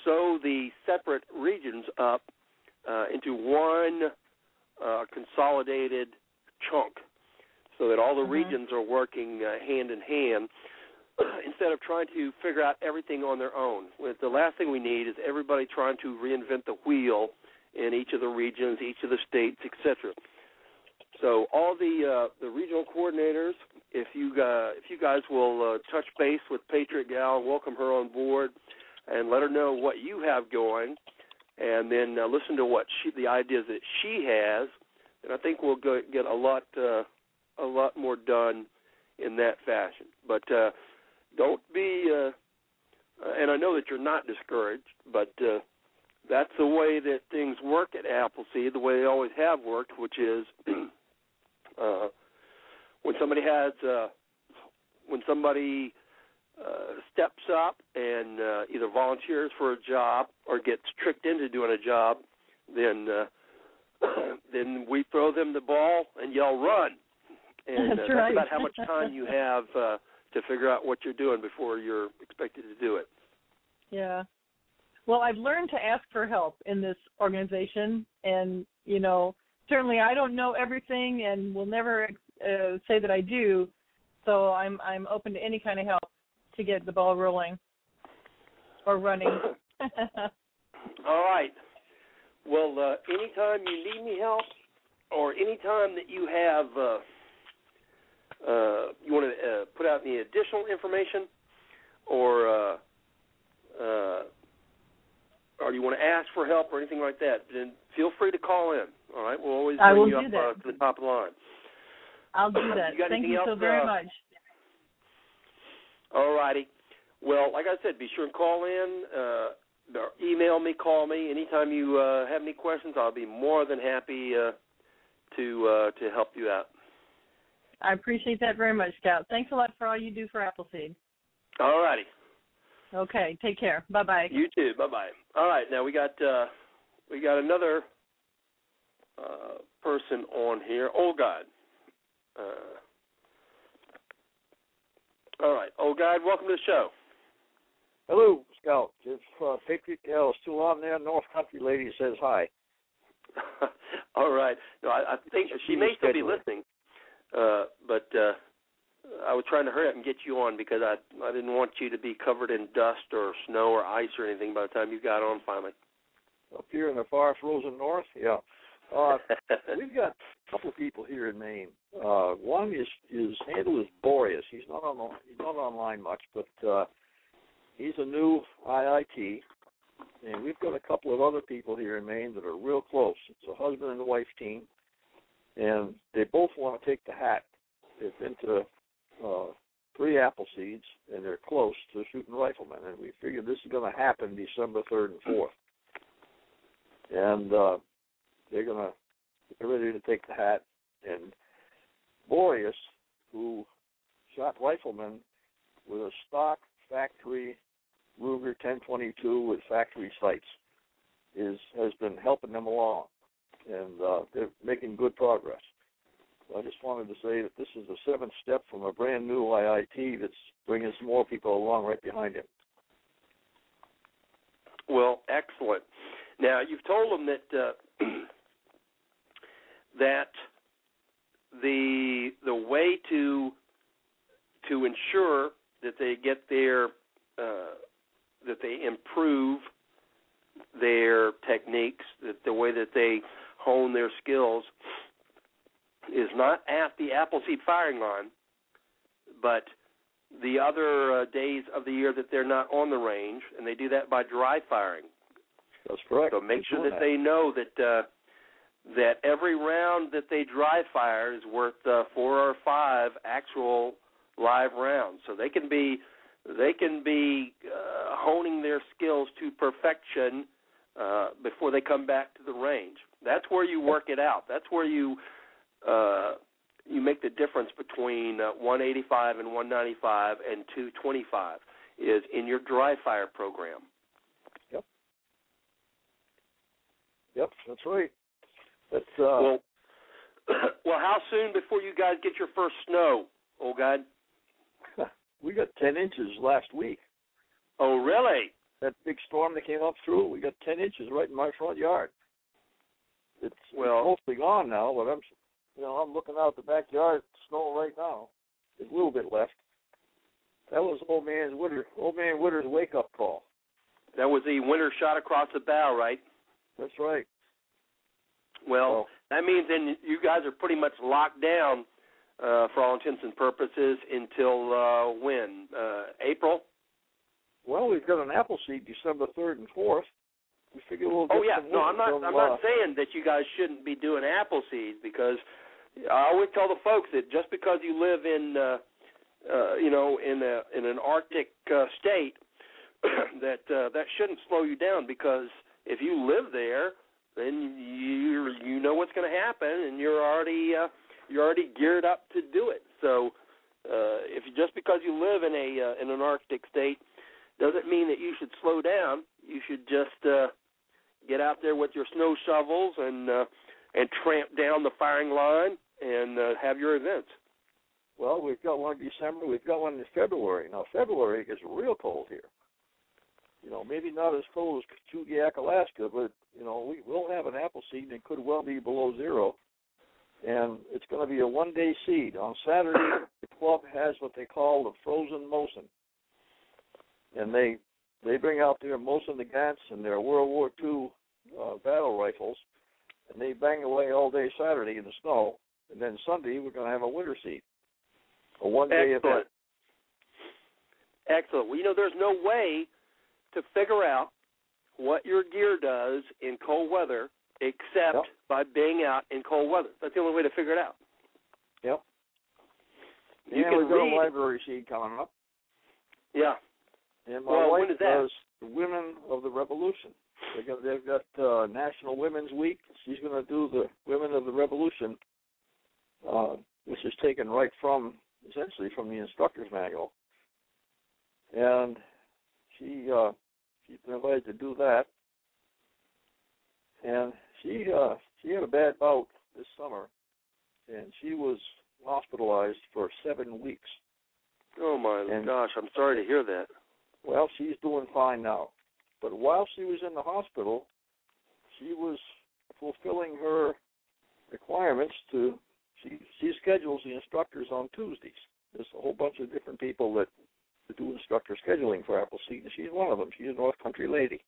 sew the separate regions up uh, into one uh, consolidated chunk, so that all the Mhm. regions are working uh, hand in hand. Instead of trying to figure out everything on their own, With the last thing we need is everybody trying to reinvent the wheel in each of the regions, each of the states, etc. So all the uh, the regional coordinators, if you uh, if you guys will uh, touch base with Patriot Gal, welcome her on board, and let her know what you have going, and then uh, listen to what she the ideas that she has, and I think we'll go, get a lot uh, a lot more done in that fashion. But uh, don't be, uh, and I know that you're not discouraged, but uh, that's the way that things work at Appleseed, the way they always have worked, which is uh, somebody has uh, when somebody uh, steps up and uh, either volunteers for a job or gets tricked into doing a job, then uh, then we throw them the ball and yell run. And That's uh, right. that's about how much time you have uh, to figure out what you're doing before you're expected to do it. Yeah. Well, I've learned to ask for help in this organization, and you know, certainly I don't know everything, and will never uh, say that I do. So I'm I'm open to any kind of help to get the ball rolling or running. All right. Well, uh, anytime you need any help, or anytime that you have uh, uh, you want to uh, put out any additional information, or uh, uh, or you want to ask for help or anything like that, then feel free to call in. All right, we'll always bring you up. Uh, to the top of the line. I'll do that. You Thank you so else, very uh, much. All righty. Well, like I said, be sure and call in, uh, or email me, call me anytime you uh, have any questions. I'll be more than happy uh, to uh, to help you out. I appreciate that very much, Scout. Thanks a lot for all you do for Appleseed. All righty. Okay, take care. Bye bye. You too. Bye bye. All right. Now we got uh, we got another uh, person on here. Old God. Uh, all right, old guy. Welcome to the show. Hello, Scout. If uh, Patriot Gal is still on there, North Country lady says hi. all right. No, I, I think she may still be listening, uh, but uh, I was trying to hurry up and get you on because I I didn't want you to be covered in dust or snow or ice or anything by the time you got on finally. Up here in the far frozen north, yeah. Uh, we've got a couple of people here in Maine. Uh, one is his handle is Boreas. He's not on he's not online much, but uh, he's a new IIT, and we've got a couple of other people here in Maine that are real close. It's a husband and wife team, and they both want to take the hat. They've been to uh, three apple seeds, and they're close to shooting riflemen. And we figured this is going to happen December third and fourth, and uh, they're to get ready to take the hat. And Boreas, who shot riflemen with a stock factory Ruger 1022 with factory sights, is has been helping them along, and uh, they're making good progress. I just wanted to say that this is the seventh step from a brand new IIT that's bringing some more people along right behind him. Well, excellent. Now you've told them that uh, that the the way to to ensure that they get their uh, that they improve their techniques, that the way that they hone their skills is not at the Appleseed firing line, but the other uh, days of the year that they're not on the range, and they do that by dry firing. That's correct. So make sure doing that they know that uh, that every round that they dry fire is worth uh, four or five actual live rounds. So they can be they can be uh, honing their skills to perfection uh, before they come back to the range. That's where you work it out. That's where you uh, you make the difference between uh, 185 and 195 and 225 is in your dry fire program. Yep, Yep, that's right. That's uh, well, well, how soon before you guys get your first snow, old guy? we got ten inches last week. Oh, really? That big storm that came up through, we got ten inches right in my front yard. It's, Well- it's mostly gone now, but I'm, you know, I'm looking out the backyard, snow right now. There's a little bit left. That was old man's Witter, old man Witter's wake up call. That was the winter shot across the bow, right? That's right. Well, Well- that means then you guys are pretty much locked down uh, for all intents and purposes until uh, when? Uh, April? Well, we've got an apple seed December third and fourth. We figure we'll get Oh yeah, no, I'm not. I'm uh, not saying that you guys shouldn't be doing apple seeds because I always tell the folks that just because you live in, uh, uh, you know, in a in an Arctic uh, state, that uh, that shouldn't slow you down because if you live there, then you you know what's going to happen and you're already uh, you're already geared up to do it. So uh, if just because you live in a uh, in an Arctic state doesn't mean that you should slow down. You should just uh, get out there with your snow shovels and uh, and tramp down the firing line and uh, have your events. Well, we've got one in December. We've got one in February. Now, February gets real cold here. You know, maybe not as cold as Chugiak, Alaska, but you know, we will have an apple seed and it could well be below zero. And it's going to be a one-day seed. On Saturday, the club has what they call the frozen Mosin, and they they bring out their Mosin Nagants and their World War II uh, battle rifles, and they bang away all day Saturday in the snow. And then Sunday, we're going to have a winter seed, a one-day Excellent. event. Excellent. Well, you know, there's no way to figure out what your gear does in cold weather except Yep. by being out in cold weather. That's the only way to figure it out. Yep. You can we've got read. a library seed coming up. Yeah. And my Well, wife when is that? does the Women of the Revolution. They got they've got uh, National Women's Week. She's going to do the Women of the Revolution, uh, which is taken right from essentially from the instructor's manual. And she uh, she's been invited to do that. And she uh, she had a bad bout this summer, and she was hospitalized for seven weeks. Oh my And- gosh, I'm sorry to hear that. Well, she's doing fine now. But while she was in the hospital, she was fulfilling her requirements to she she schedules the instructors on Tuesdays. There's a whole bunch of different people that, that do instructor scheduling for Appleseed, and she's one of them. She's a North Country lady.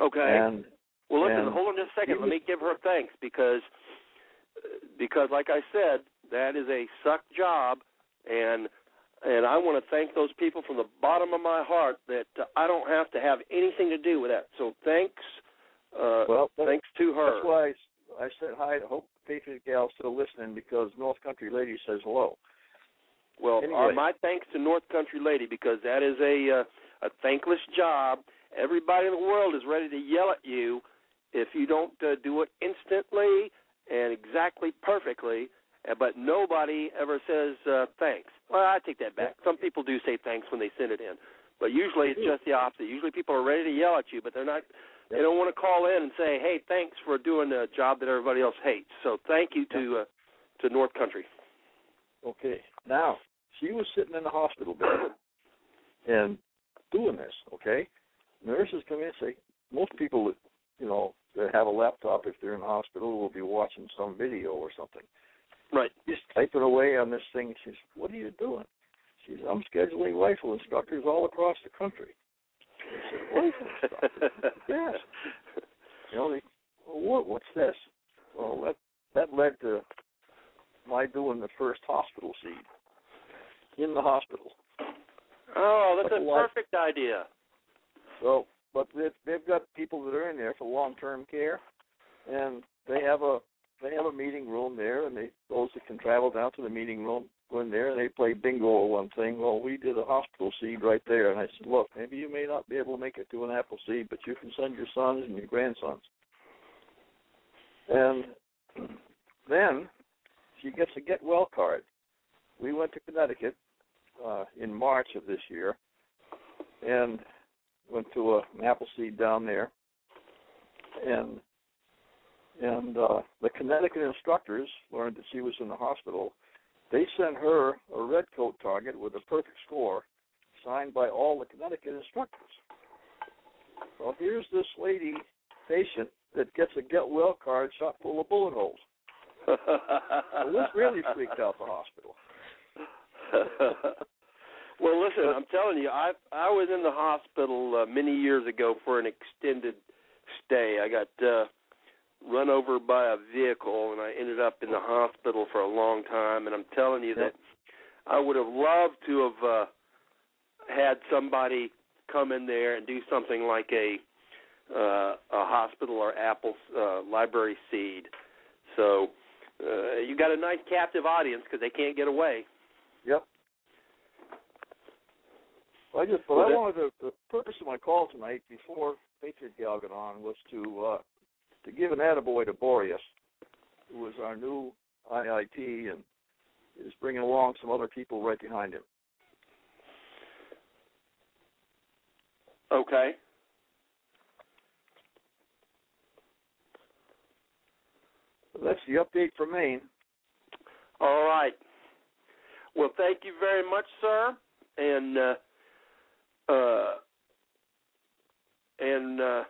Okay. And Well, listen, hold on just a second. Let me give her thanks because, because like I said, that is a suck job, and and I want to thank those people from the bottom of my heart that uh, I don't have to have anything to do with that. So thanks, uh, well, thanks to her. that's why I, I said hi. I hope Patriot Gal's still listening because North Country lady says hello. Well, Anyway. uh, my thanks to North Country Lady because that is a uh, a thankless job. Everybody in the world is ready to yell at you if you don't uh, do it instantly and exactly perfectly. uh, But nobody ever says uh, thanks. Well, I take that back. Some people do say thanks when they send it in, but usually it's just the opposite. Usually people are ready to yell at you, but they're not. They don't want to call in and say, "Hey, thanks for doing a job that everybody else hates." So thank you to uh, to North Country. Okay. Now, she was sitting in the hospital bed and doing this, okay? Nurses come in and say, most people that, you know, that have a laptop if they're in the hospital will be watching some video or something. Right. Just typing away on this thing. She says, what are you doing? She says, I'm scheduling rifle instructors all across the country. I said, rifle instructors? yes. You know, they, well, what, what's this? Well, that that led to my doing the first hospital seed in the hospital. Oh, that's a perfect idea. So but they've, they've got people that are in there for long-term care, and they have a they have a meeting room there, and they those that can travel down to the meeting room go in there and they play bingo or one thing. Well, we did a hospital seed right there, and I said, look, maybe you may not be able to make it to an apple seed, but you can send your sons and your grandsons. And then she gets a get well card. We went to Connecticut uh, in March of this year, and went to a, an apple seed down there, and and uh, the Connecticut instructors learned that she was in the hospital. They sent her a red coat target with a perfect score, signed by all the Connecticut instructors. Well, here's this lady patient that gets a get well card shot full of bullet holes. well, this really freaked out the hospital. well, listen, I'm telling you, I I was in the hospital uh, many years ago for an extended stay. I got uh run over by a vehicle and I ended up in the hospital for a long time and I'm telling you that I would have loved to have uh had somebody come in there and do something like a uh a hospital or Apple uh library seed. So uh you got a nice captive audience because they can't get away. Yep. Well, I just, but Well, I that- wanted to, the purpose of my call tonight before Patriot Gal got on was to uh, to give an attaboy to Boreas, who is our new IIT and is bringing along some other people right behind him. Okay. That's the update from Maine. All right. Well, thank you very much, sir, and uh, uh, and uh,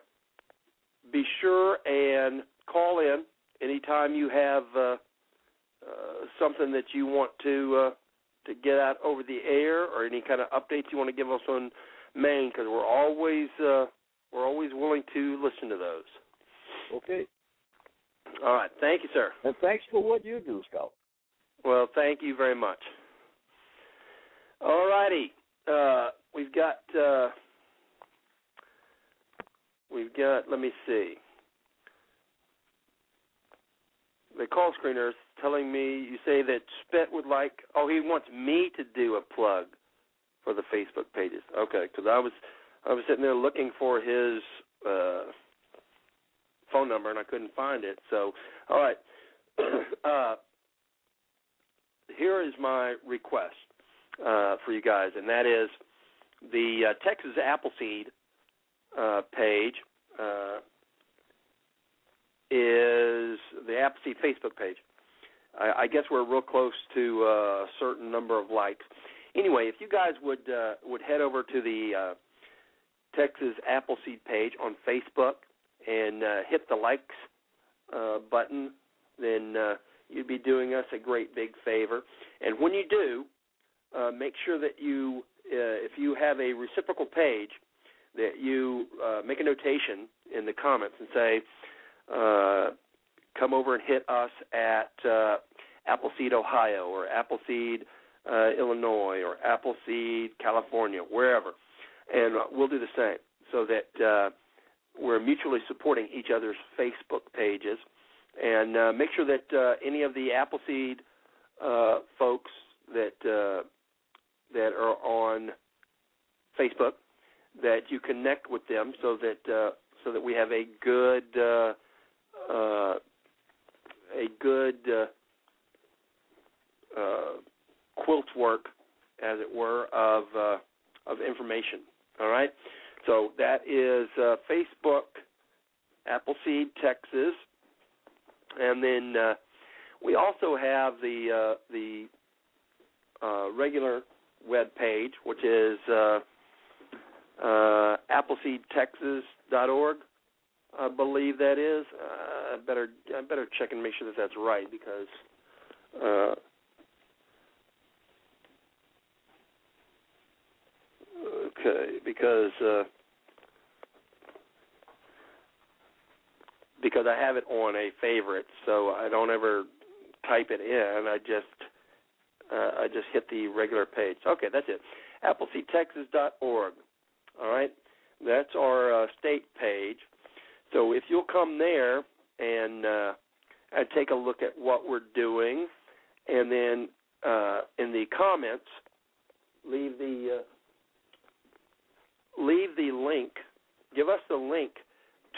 be sure and call in anytime you have uh, uh, something that you want to uh, to get out over the air or any kind of updates you want to give us on Maine, because we're always uh, we're always willing to listen to those. Okay. All right. Thank you, sir. And thanks for what you do, Scout. Well, thank you very much. All righty. Uh, we've got uh, we've got let me see. The call screener is telling me you say that Spet would like oh he wants me to do a plug for the Facebook pages. Okay, because I was I was sitting there looking for his uh, phone number and I couldn't find it. So all right. uh, here is my request uh, for you guys, and that is the uh, Texas Appleseed uh, page uh, is the Appleseed Facebook page. I, I guess we're real close to uh, a certain number of likes. Anyway, if you guys would uh, would head over to the Texas Appleseed page on Facebook and hit the likes button, then you'd be doing us a great big favor. And when you do, uh, make sure that you, uh, if you have a reciprocal page, that you uh, make a notation in the comments and say, uh, come over and hit us at uh, Appleseed, Ohio, or Appleseed, uh, Illinois, or Appleseed, California, wherever. And we'll do the same so that we're mutually supporting each other's Facebook pages. And make sure that any of the Appleseed folks that that are on Facebook that you connect with them so that uh, so that we have a good uh, uh, a good uh, uh, quilt work, as it were, of uh, of information. All right, so that is Facebook, Appleseed, Texas, and then we also have the the regular web page, which is uh, uh, AppleseedTexas.org. I believe that is. Uh, I better I better check and make sure that that's right because. Uh, okay, because uh, because I have it on a favorite, so I don't ever type it in. I just uh, I just hit the regular page. Okay, that's it. AppleseedTexas.org. All right. That's our uh, state page. So if you'll come there and uh, and take a look at what we're doing, and then uh, in the comments leave the uh, leave the link. Give us the link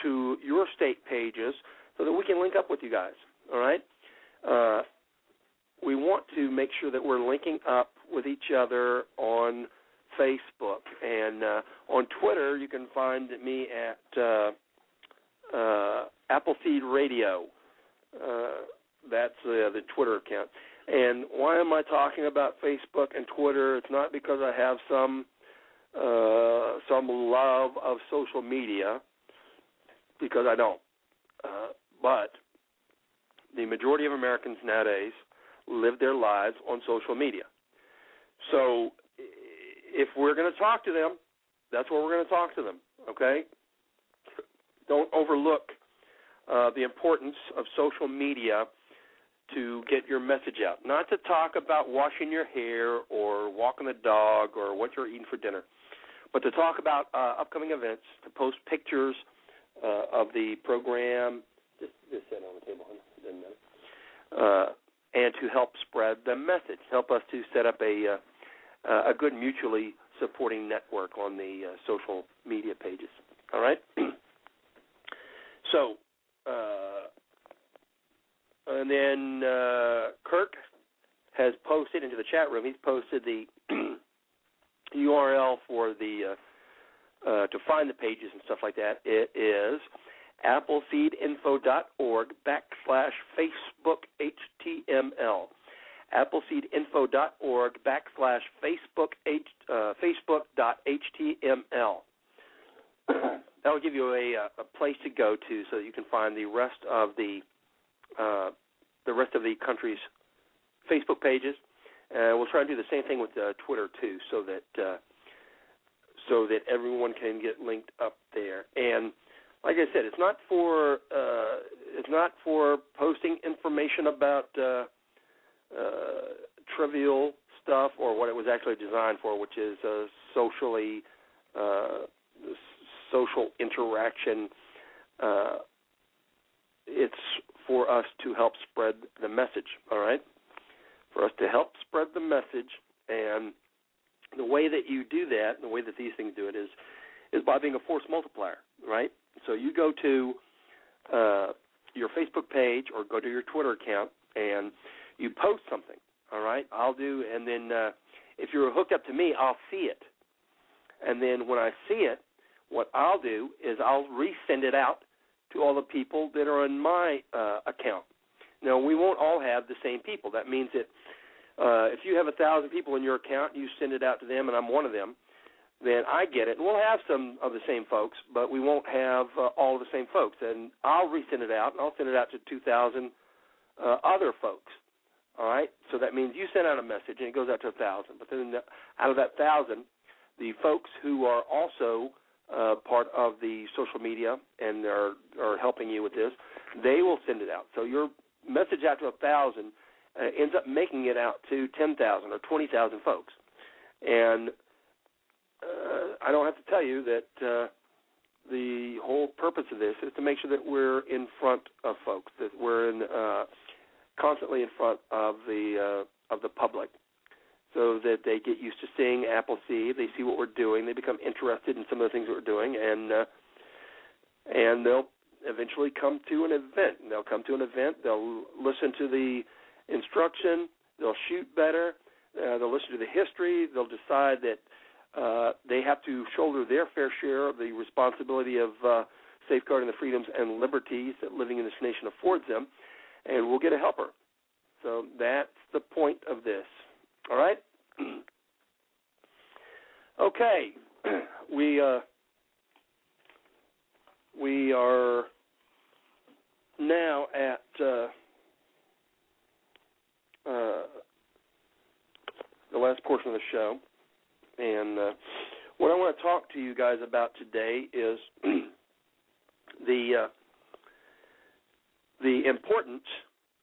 to your state pages so that we can link up with you guys. All right. Uh, we want to make sure that we're linking up with each other on Facebook and uh, on Twitter. You can find me at uh, uh, Appleseed Radio. Uh, that's uh, the Twitter account. And why am I talking about Facebook and Twitter? It's not because I have some uh, some love of social media, because I don't. But the majority of Americans nowadays live their lives on social media. So if we're going to talk to them, that's where we're going to talk to them. Okay. Don't overlook uh, the importance of social media to get your message out. Not to talk about washing your hair or walking the dog or what you're eating for dinner, but to talk about uh, upcoming events, to post pictures uh, of the program. Just, just sit on the table. Uh, and to help spread the message, help us to set up a uh, a good mutually supporting network on the uh, social media pages. All right. so, uh, and then uh, Kirk has posted into the chat room. He's posted the URL for the uh, uh, to find the pages and stuff like that. It is appleseedinfo.org backslash Facebook HTML. Appleseedinfo.org backslash Facebook H, uh, Facebook.html. that will give you a, a place to go to so you can find the rest of the uh, the rest of the country's Facebook pages. Uh, we'll try to do the same thing with uh, Twitter too, so that uh, so that everyone can get linked up there. And like I said, it's not for uh, it's not for posting information about uh, uh, trivial stuff or what it was actually designed for, which is uh, socially uh, social interaction. Uh, it's for us to help spread the message. All right, for us to help spread the message, and the way that you do that, the way that these things do it is is by being a force multiplier, right? So you go to uh, your Facebook page or go to your Twitter account and you post something. All right, I'll do, and then uh, if you're hooked up to me, I'll see it, and then when I see it, what I'll do is I'll resend it out to all the people that are on my uh, account. Now we won't all have the same people. That means that uh, if you have a thousand people in your account, you send it out to them, and I'm one of them then I get it. And we'll have some of the same folks, but we won't have uh, all the same folks. And I'll resend it out, and I'll send it out to 2,000 uh, other folks. All right? So that means you send out a message, and it goes out to a 1,000. But then the, out of that 1,000, the folks who are also uh, part of the social media and are, are helping you with this, they will send it out. So your message out to a 1,000 uh, ends up making it out to 10,000 or 20,000 folks. And uh, I don't have to tell you that uh, the whole purpose of this is to make sure that we're in front of folks, that we're in uh, constantly in front of the uh, of the public, so that they get used to seeing Appleseed. They see what we're doing. They become interested in some of the things that we're doing, and uh, and they'll eventually come to an event. They'll come to an event. They'll listen to the instruction. They'll shoot better. Uh, they'll listen to the history. They'll decide that uh, they have to shoulder their fair share of the responsibility of uh, safeguarding the freedoms and liberties that living in this nation affords them, and we'll get a helper. So that's the point of this. All right. okay, we uh, we are now at uh, uh, the last portion of the show. And uh, what I want to talk to you guys about today is the uh, the importance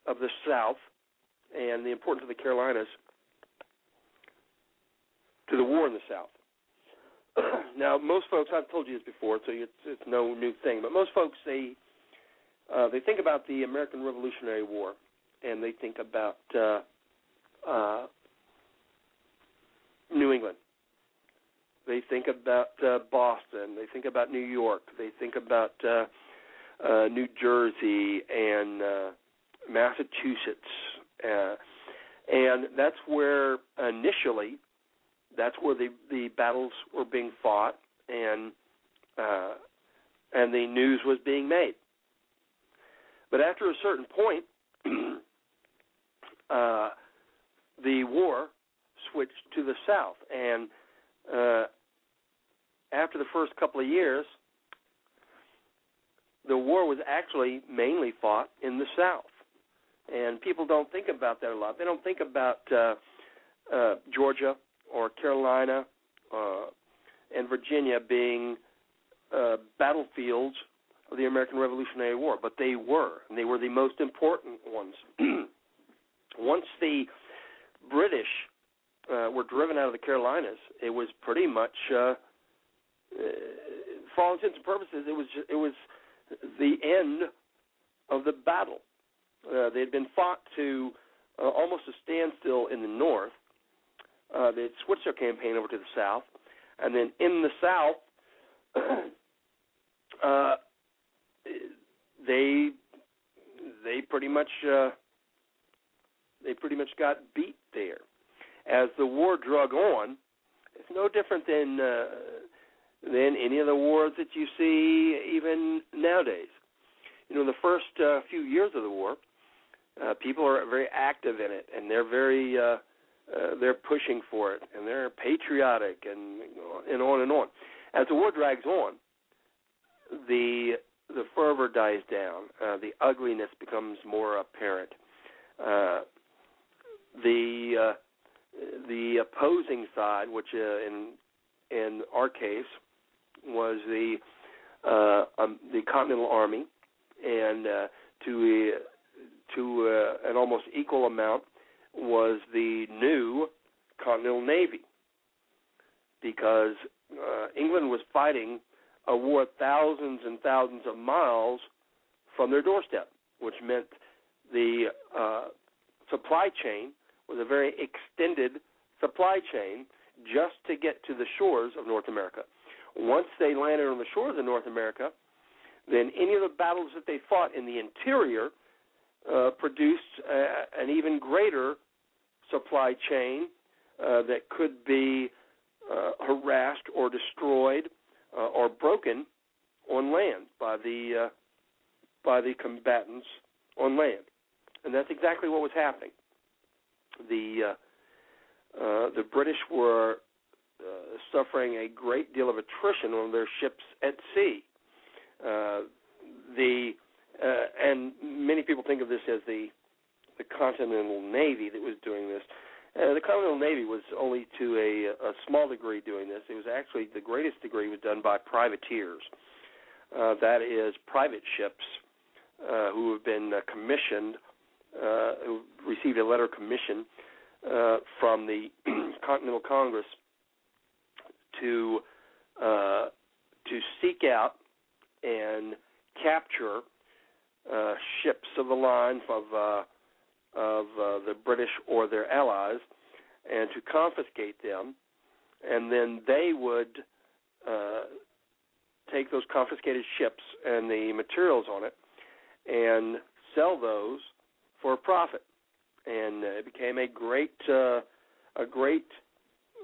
of the South and the importance of the Carolinas to the war in the South. now, most folks, I've told you this before, so it's, it's no new thing, but most folks, they uh, they think about the American Revolutionary War, and they think about uh, uh, New England. They think about uh, Boston. They think about New York. They think about uh, uh, New Jersey and uh, Massachusetts, uh, and that's where initially, that's where the the battles were being fought, and uh, and the news was being made. But after a certain point, uh, the war switched to the south, and uh, after the first couple of years, the war was actually mainly fought in the south, and people don't think about that a lot. They don't think about uh, uh, Georgia or Carolina uh, and Virginia being uh, battlefields of the American Revolutionary War, but they were, and they were the most important ones. Once the British uh, were driven out of the Carolinas, it was pretty much, uh, for all intents and purposes, it was it was the end of the battle. Uh, they had been fought to uh, almost a standstill in the north. Uh, they had switched their campaign over to the south, and then in the south, uh, they they pretty much uh, they pretty much got beat there. As the war drug on, it's no different than uh, than any of the wars that you see even nowadays. You know, the first uh, few years of the war, uh, people are very active in it, and they're very uh, uh, they're pushing for it, and they're patriotic, and and on and on. As the war drags on, the the fervor dies down. Uh, the ugliness becomes more apparent. Uh, the uh, the opposing side, which uh, in in our case was the uh, um, the Continental Army, and uh, to uh, to uh, an almost equal amount was the new Continental Navy, because uh, England was fighting a war thousands and thousands of miles from their doorstep, which meant the uh, supply chain was a very extended supply chain just to get to the shores of North America. Once they landed on the shores of North America, then any of the battles that they fought in the interior uh, produced uh, an even greater supply chain uh, that could be uh, harassed or destroyed uh, or broken on land by the uh, by the combatants on land, and that's exactly what was happening. The the British were uh, suffering a great deal of attrition on their ships at sea. Uh, the uh, and many people think of this as the the Continental Navy that was doing this. Uh, the Continental Navy was only to a, a small degree doing this. It was actually the greatest degree was done by privateers. Uh, that is, private ships uh, who have been uh, commissioned, uh, who received a letter of commission uh, from the Continental Congress to uh, to seek out and capture uh, ships of the line of uh, of uh, the British or their allies, and to confiscate them, and then they would uh, take those confiscated ships and the materials on it, and sell those for a profit, and it became a great uh, a great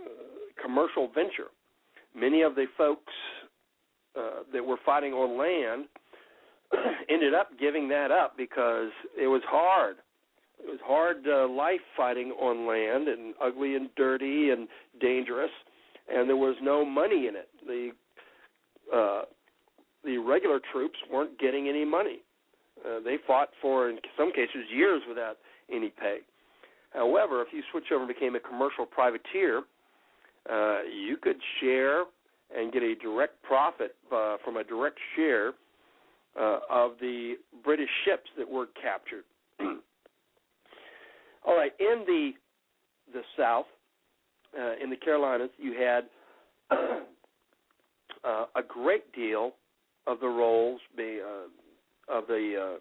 uh, commercial venture. Many of the folks uh, that were fighting on land ended up giving that up because it was hard it was hard uh, life fighting on land and ugly and dirty and dangerous, and there was no money in it. The uh, the regular troops weren't getting any money. Uh, they fought for, in some cases, years without any pay. However, if you switch over and became a commercial privateer, uh, you could share and get a direct profit uh, from a direct share uh, of the British ships that were captured. All right, in the the South, uh, in the Carolinas, you had a great deal of the roles be, uh, of the uh,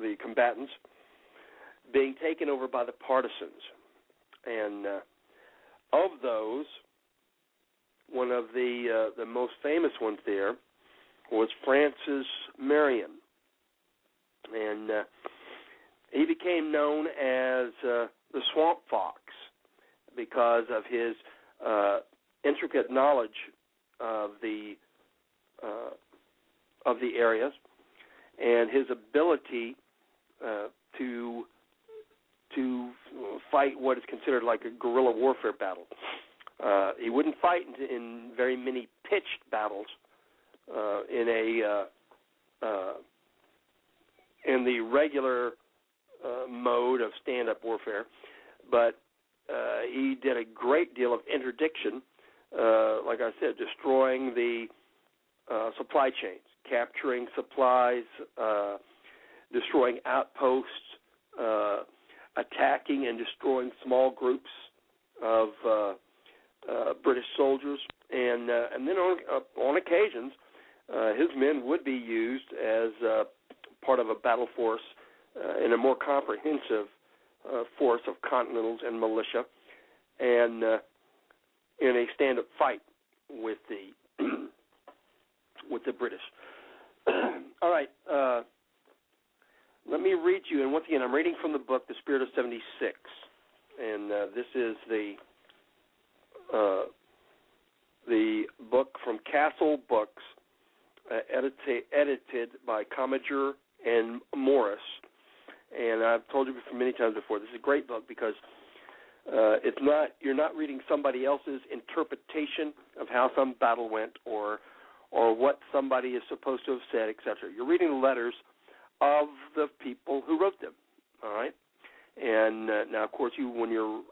the combatants being taken over by the partisans, and uh, of those, one of the uh, the most famous ones there was Francis Marion, and uh, he became known as uh, the Swamp Fox because of his uh, intricate knowledge of the uh, of the areas and his ability uh, to to fight what is considered like a guerrilla warfare battle. Uh, he wouldn't fight in, in very many pitched battles uh, in a uh, uh, in the regular uh, mode of stand-up warfare, but uh, he did a great deal of interdiction. Uh, like I said, destroying the uh, supply chains, capturing supplies, uh, destroying outposts, uh, attacking and destroying small groups of uh, uh, British soldiers, and uh, and then on uh, on occasions, uh, his men would be used as uh, part of a battle force uh, in a more comprehensive uh, force of continentals and militia, and uh, in a stand-up fight with the with the British. All right, uh, let me read you. And once again, I'm reading from the book *The Spirit of '76*, and uh, this is the uh, the book from Castle Books, uh, edited edited by Commager and Morris. And I've told you many times before, this is a great book because uh, it's not you're not reading somebody else's interpretation of how some battle went or or what somebody is supposed to have said, etc. You're reading the letters of the people who wrote them. All right, and uh, now of course you when you're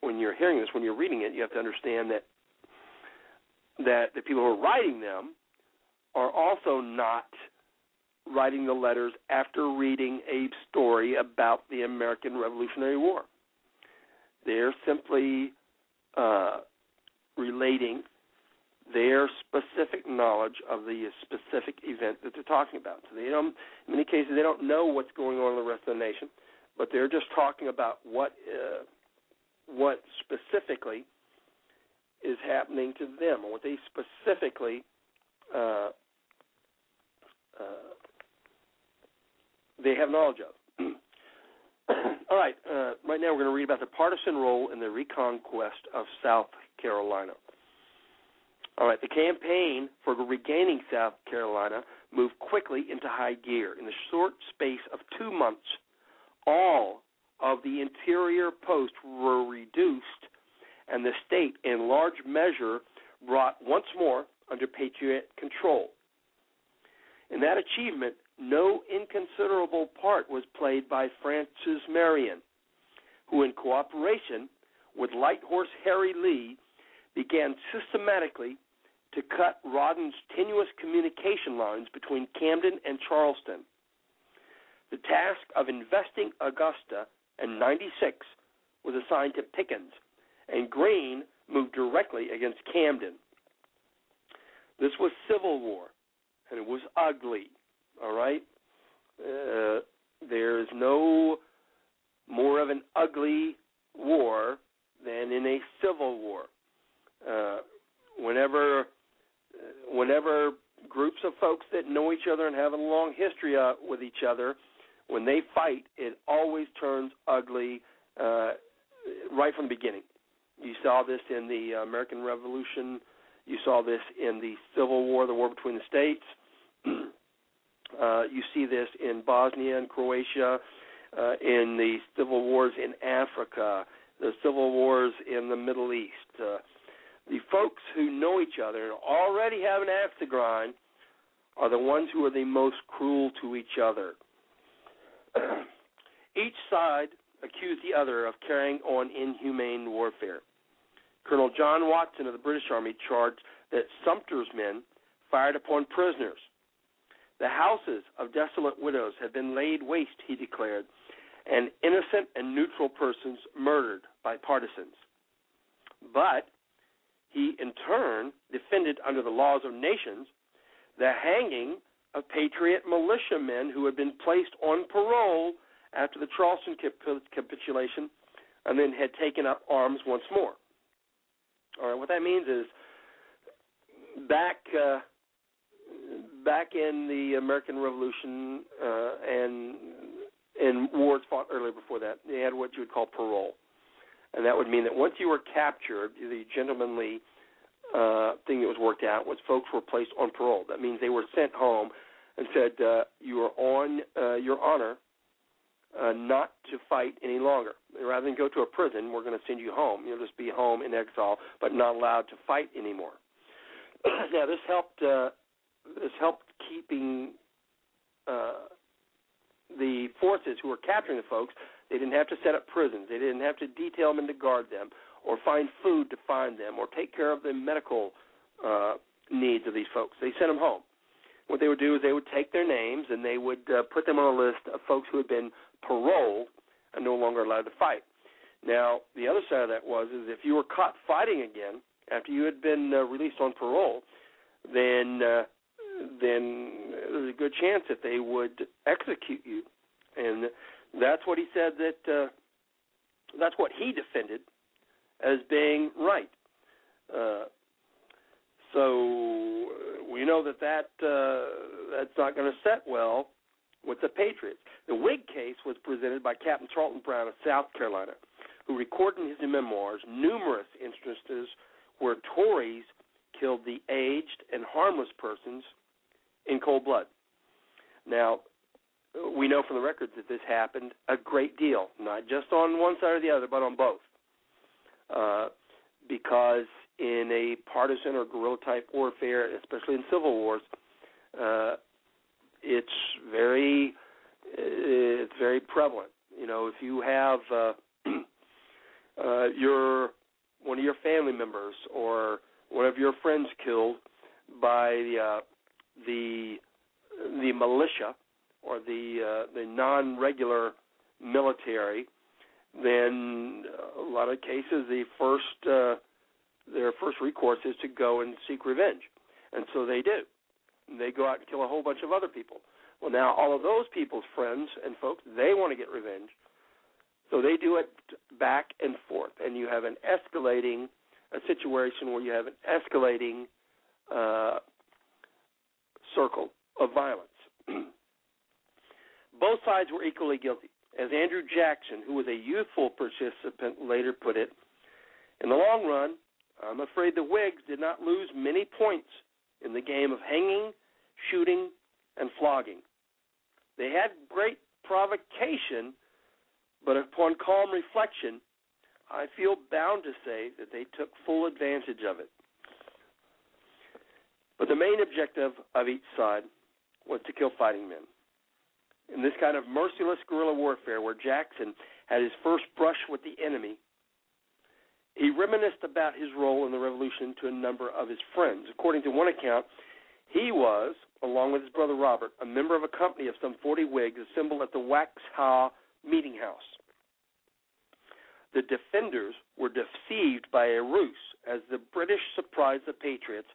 when you're hearing this, when you're reading it, you have to understand that that the people who are writing them are also not writing the letters after reading a story about the American Revolutionary War. They're simply uh, relating their specific knowledge of the specific event that they're talking about. So they don't, in many cases, they don't know what's going on in the rest of the nation, but they're just talking about what uh, what specifically is happening to them, or what they specifically uh, uh, they have knowledge of. All right, uh, right now we're going to read about the partisan role in the reconquest of South Carolina. All right, the campaign for regaining South Carolina moved quickly into high gear. In the short space of two months, all of the interior posts were reduced, and the state, in large measure, brought once more under Patriot control. In that achievement, no inconsiderable part was played by Francis Marion, who, in cooperation with Light Horse Harry Lee, began systematically to cut Rawdon's tenuous communication lines between Camden and Charleston. The task of investing Augusta in 96 was assigned to Pickens, and Greene moved directly against Camden. This was civil war, and it was ugly. All right, uh, there's no more of an ugly war than in a civil war. Uh, whenever, whenever groups of folks that know each other and have a long history uh, with each other, when they fight, it always turns ugly uh, right from the beginning. You saw this in the American Revolution. You saw this in the Civil War, the war between the states. uh, you see this in Bosnia and Croatia, uh, in the civil wars in Africa, the civil wars in the Middle East. Uh, the folks who know each other and already have an axe to grind are the ones who are the most cruel to each other. each side accused the other of carrying on inhumane warfare. Colonel John Watson of the British Army charged that Sumter's men fired upon prisoners. The houses of desolate widows had been laid waste, he declared, and innocent and neutral persons murdered by partisans. But he in turn defended under the laws of nations the hanging of patriot militiamen who had been placed on parole after the Charleston capitulation and then had taken up arms once more. All right, what that means is back uh, back in the American Revolution uh, and in wars fought earlier before that, they had what you would call parole, and that would mean that once you were captured, the gentlemanly uh, thing that was worked out was folks were placed on parole. That means they were sent home and said, uh, "You are on uh, your honor uh, not to fight any longer. Rather than go to a prison, we're going to send you home. You'll just be home in exile, but not allowed to fight anymore." now, this helped. Uh, this helped keeping uh, the forces who were capturing the folks. They didn't have to set up prisons. They didn't have to detail men to guard them, or find food to find them, or take care of the medical uh, needs of these folks. They sent them home. What they would do is they would take their names and they would uh, put them on a list of folks who had been paroled and no longer allowed to fight. Now, the other side of that was is if you were caught fighting again after you had been uh, released on parole, then uh, then there's a good chance that they would execute you, and that's what he said that uh, that's what he defended as being right. Uh, so we know that that uh, that's not going to set well with the Patriots. The Whig case was presented by Captain Tarleton Brown of South Carolina, who recorded in his memoirs numerous instances where Tories killed the aged and harmless persons in cold blood. Now, we know from the records that this happened a great deal, not just on one side or the other, but on both. Uh, because in a partisan or guerrilla type warfare, especially in civil wars, uh, it's very it's very prevalent. You know, if you have uh, uh, your one of your family members or one of your friends killed by uh, the the militia or the uh, the non-regular military, then a lot of cases the first uh, their first recourse is to go and seek revenge, and so they do. They go out and kill a whole bunch of other people. Well, now all of those people's friends and folks they want to get revenge, so they do it back and forth, and you have an escalating a situation where you have an escalating uh, circle of violence. Both sides were equally guilty. As Andrew Jackson, who was a youthful participant, later put it, in the long run, I'm afraid the Whigs did not lose many points in the game of hanging, shooting, and flogging. They had great provocation, but upon calm reflection, I feel bound to say that they took full advantage of it. But the main objective of each side was to kill fighting men. In this kind of merciless guerrilla warfare where Jackson had his first brush with the enemy, he reminisced about his role in the revolution to a number of his friends. According to one account, he was, along with his brother Robert, a member of a company of some 40 Whigs assembled at the Waxhaw meeting house. The defenders were deceived by a ruse as the British surprised the Patriots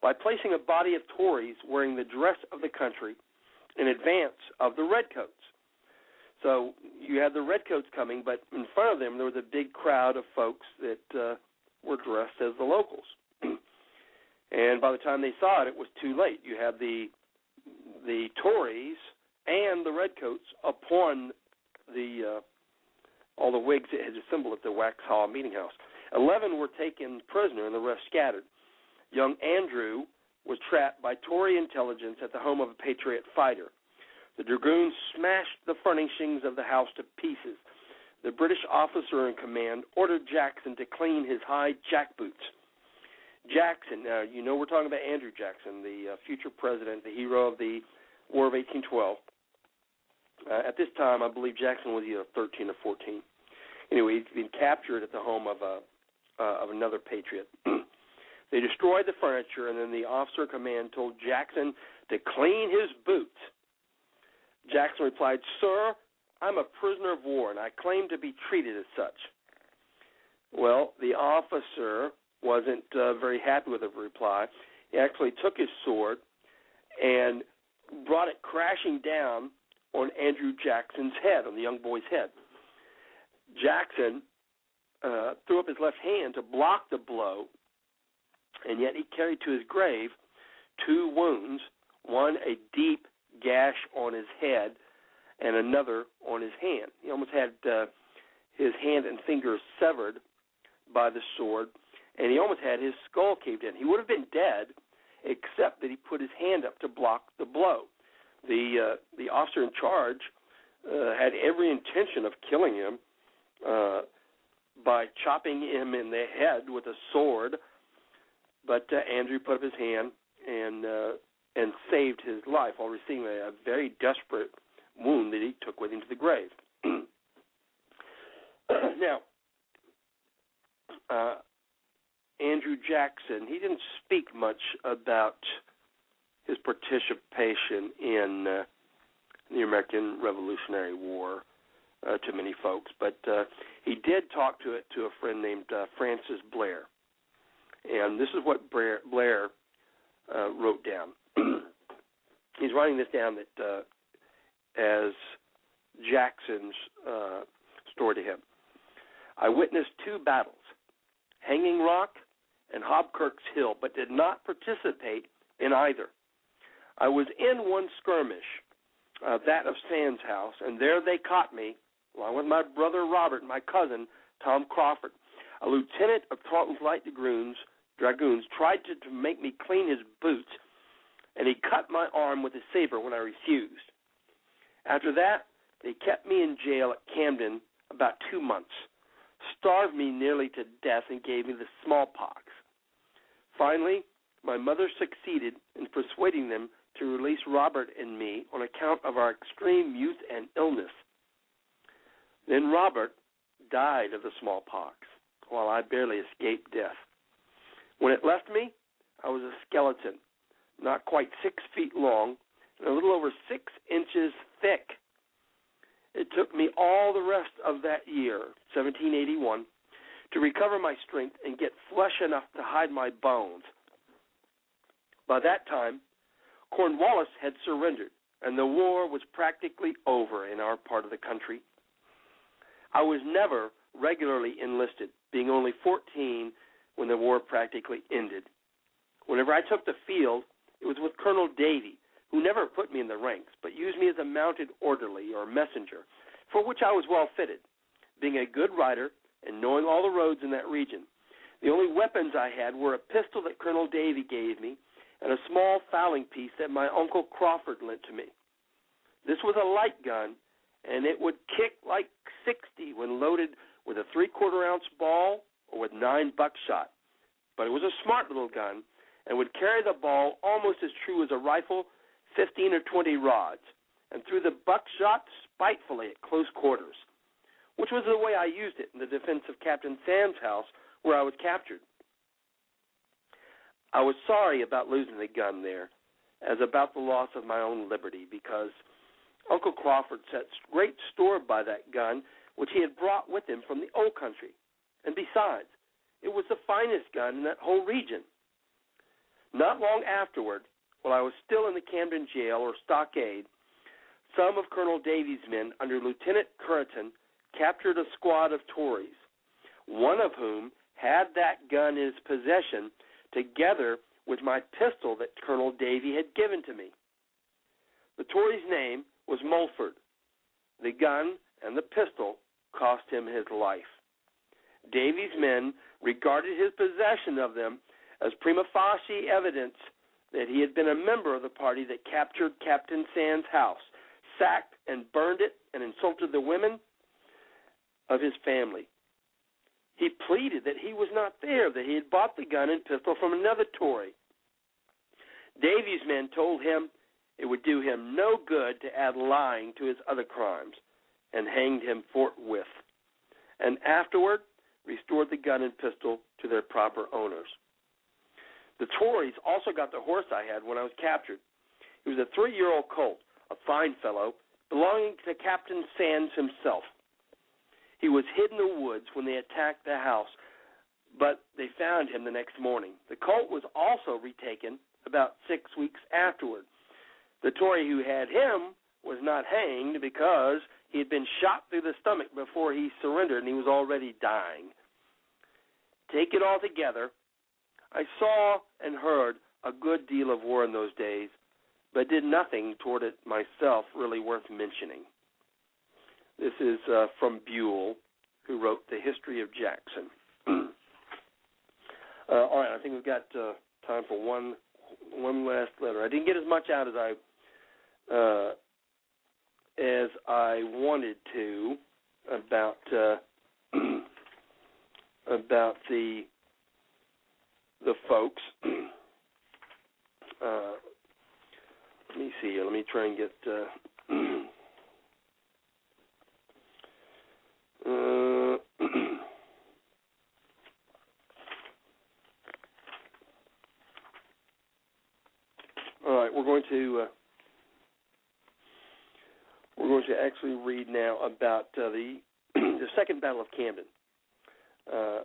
by placing a body of Tories wearing the dress of the country in advance of the Redcoats. So you had the Redcoats coming, but in front of them there was a big crowd of folks that uh, were dressed as the locals. and by the time they saw it, it was too late. You had the the Tories and the Redcoats upon the uh, all the Whigs that had assembled at the Waxhaw meeting house. Eleven were taken prisoner, and the rest scattered. Young Andrew was trapped by Tory intelligence at the home of a Patriot fighter. The dragoons smashed the furnishings of the house to pieces. The British officer in command ordered Jackson to clean his high jackboots. Jackson, now you know we're talking about Andrew Jackson, the uh, future president, the hero of the War of 1812. Uh, at this time, I believe Jackson was either 13 or 14. Anyway, he's been captured at the home of a uh, of another patriot. they destroyed the furniture, and then the officer in command told Jackson to clean his boots. Jackson replied, Sir, I'm a prisoner of war, and I claim to be treated as such. Well, the officer wasn't uh, very happy with the reply. He actually took his sword and brought it crashing down on Andrew Jackson's head, on the young boy's head. Jackson uh, threw up his left hand to block the blow, and yet he carried to his grave two wounds one, a deep gash on his head, and another on his hand. He almost had uh, his hand and fingers severed by the sword, and he almost had his skull caved in. He would have been dead, except that he put his hand up to block the blow. The uh, the officer in charge uh, had every intention of killing him uh, by chopping him in the head with a sword, but uh, Andrew put up his hand and uh, and saved his life while receiving a, a very desperate wound that he took with him to the grave. now, uh, Andrew Jackson, he didn't speak much about his participation in uh, the American Revolutionary War uh, to many folks, but uh, he did talk to it to a friend named uh, Francis Blair, and this is what Blair, Blair uh, wrote down. He's writing this down that uh, as Jackson's uh, story to him. I witnessed two battles, Hanging Rock and Hobkirk's Hill, but did not participate in either. I was in one skirmish, uh, that of Sands House, and there they caught me, along with my brother Robert and my cousin Tom Crawford. A lieutenant of Tarleton's Light Dragoons, Dragoons tried to, to make me clean his boots, and he cut my arm with a saber when I refused. After that, they kept me in jail at Camden about two months, starved me nearly to death, and gave me the smallpox. Finally, my mother succeeded in persuading them to release Robert and me on account of our extreme youth and illness. Then Robert died of the smallpox, while I barely escaped death. When it left me, I was a skeleton, not quite six feet long and a little over six inches thick. It took me all the rest of that year, 1781, to recover my strength and get flesh enough to hide my bones. By that time, Cornwallis had surrendered, and the war was practically over in our part of the country. I was never regularly enlisted, being only 14 when the war practically ended. Whenever I took the field, it was with Colonel Davie, who never put me in the ranks, but used me as a mounted orderly or messenger, for which I was well fitted, being a good rider and knowing all the roads in that region. The only weapons I had were a pistol that Colonel Davie gave me and a small fowling piece that my uncle Crawford lent to me. This was a light gun, and it would kick like 60 when loaded with a three quarter ounce ball or with nine buckshot. But it was a smart little gun and would carry the ball almost as true as a rifle, 15 or 20 rods, and threw the buckshot spitefully at close quarters, which was the way I used it in the defense of Captain Sands' house where I was captured. I was sorry about losing the gun there, as about the loss of my own liberty, because Uncle Crawford set great store by that gun which he had brought with him from the old country. And besides, it was the finest gun in that whole region. Not long afterward, while I was still in the Camden jail or stockade, some of Colonel Davie's men under Lieutenant Curriton captured a squad of Tories, one of whom had that gun in his possession together with my pistol that Colonel Davie had given to me. The Tory's name was Mulford. The gun and the pistol cost him his life. Davie's men regarded his possession of them as prima facie evidence that he had been a member of the party that captured Captain Sand's house, sacked and burned it, and insulted the women of his family. He pleaded that he was not there, that he had bought the gun and pistol from another Tory. Davie's men told him it would do him no good to add lying to his other crimes, and hanged him forthwith, and afterward restored the gun and pistol to their proper owners. The Tories also got the horse I had when I was captured. It was a three year old colt, a fine fellow, belonging to Captain Sands himself. He was hid in the woods when they attacked the house, but they found him the next morning. The colt was also retaken about six weeks afterward. The Tory who had him was not hanged because he had been shot through the stomach before he surrendered and he was already dying. Take it all together, I saw and heard a good deal of war in those days, but did nothing toward it myself really worth mentioning. This is uh, from Buell, who wrote The History of Jackson. uh, all right, I think we've got uh, time for one one last letter. I didn't get as much out as I uh, as I wanted to about uh, about the the folks. uh, let me see. Let me try and get. Uh, uh, all right, we're going to. Uh, we're going to actually read now about uh, the the Second Battle of Camden. Uh,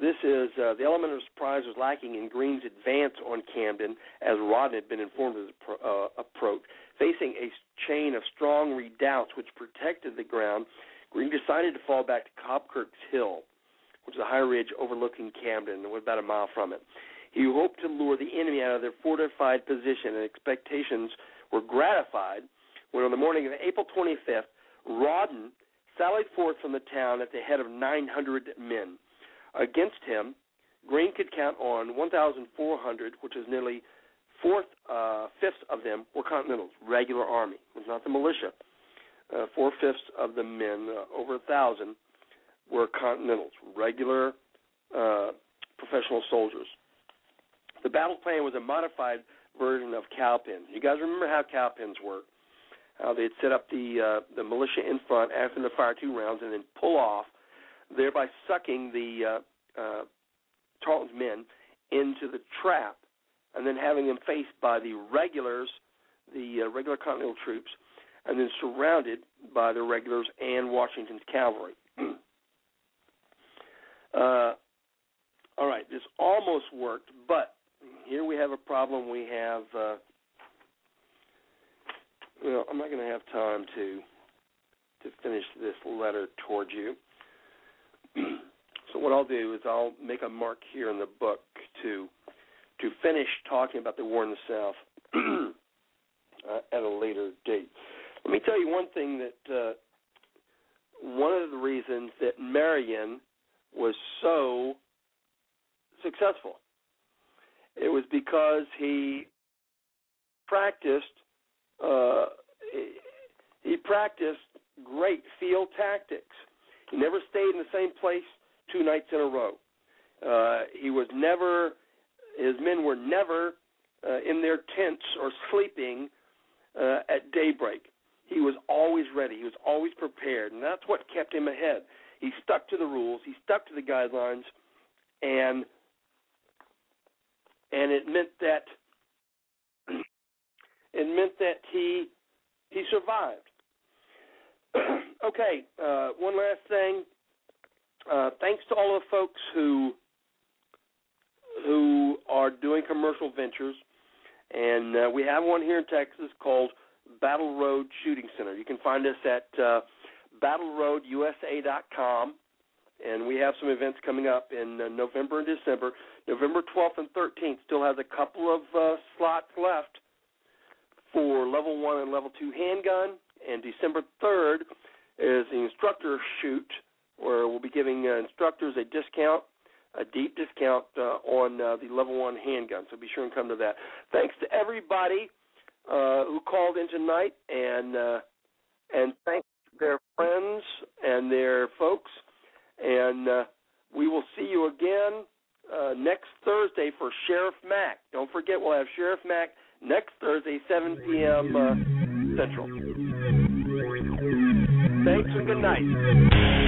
this is uh, the element of surprise was lacking in Greene's advance on Camden, as Rawdon had been informed of his uh, approach. Facing a chain of strong redoubts which protected the ground, Greene decided to fall back to Hobkirk's Hill, which is a high ridge overlooking Camden and was about a mile from it. He hoped to lure the enemy out of their fortified position, and expectations were gratified when on the morning of April 25th, Rawdon sallied forth from the town at the head of 900 men. Against him, Greene could count on 1,400, which is nearly fourth uh, of them were Continentals, regular army. It was not the militia. Uh, four fifths of the men, uh, over a thousand, were Continentals, regular uh, professional soldiers. The battle plan was a modified version of cowpens. You guys remember how cowpens work? How they'd set up the uh, the militia in front, ask them to fire two rounds, and then pull off, thereby sucking the uh, uh, Tarleton's men into the trap, and then having them faced by the regulars, the uh, regular Continental troops, and then surrounded by the regulars and Washington's cavalry. uh, all right, this almost worked, but here we have a problem. We have uh, well, I'm not going to have time to to finish this letter towards you. so what I'll do is I'll make a mark here in the book to to finish talking about the war in the South uh, at a later date. Let me tell you one thing that uh, one of the reasons that Marion was so successful. It was because he practiced uh, he practiced great field tactics. He never stayed in the same place two nights in a row. Uh, he was never, his men were never uh, in their tents or sleeping uh, at daybreak. He was always ready. He was always prepared, and that's what kept him ahead. He stuck to the rules. He stuck to the guidelines, and and it meant that it meant that he he survived. okay, uh, one last thing. Uh, thanks to all the folks who who are doing commercial ventures, and uh, we have one here in Texas called Battle Road Shooting Center. You can find us at uh, battleroadusa.com, and we have some events coming up in uh, November and December. November 12th and 13th still has a couple of uh, slots left for level one and level two handgun. And December 3rd is the instructor shoot, where we'll be giving uh, instructors a discount, a deep discount uh, on uh, the level one handgun. So be sure and come to that. Thanks to everybody uh, who called in tonight, and uh, and thanks their friends and their folks. And uh, we will see you again next Thursday for Sheriff Mack. Don't forget, we'll have Sheriff Mack next Thursday, 7 p.m. Uh, Central. Thanks and good night.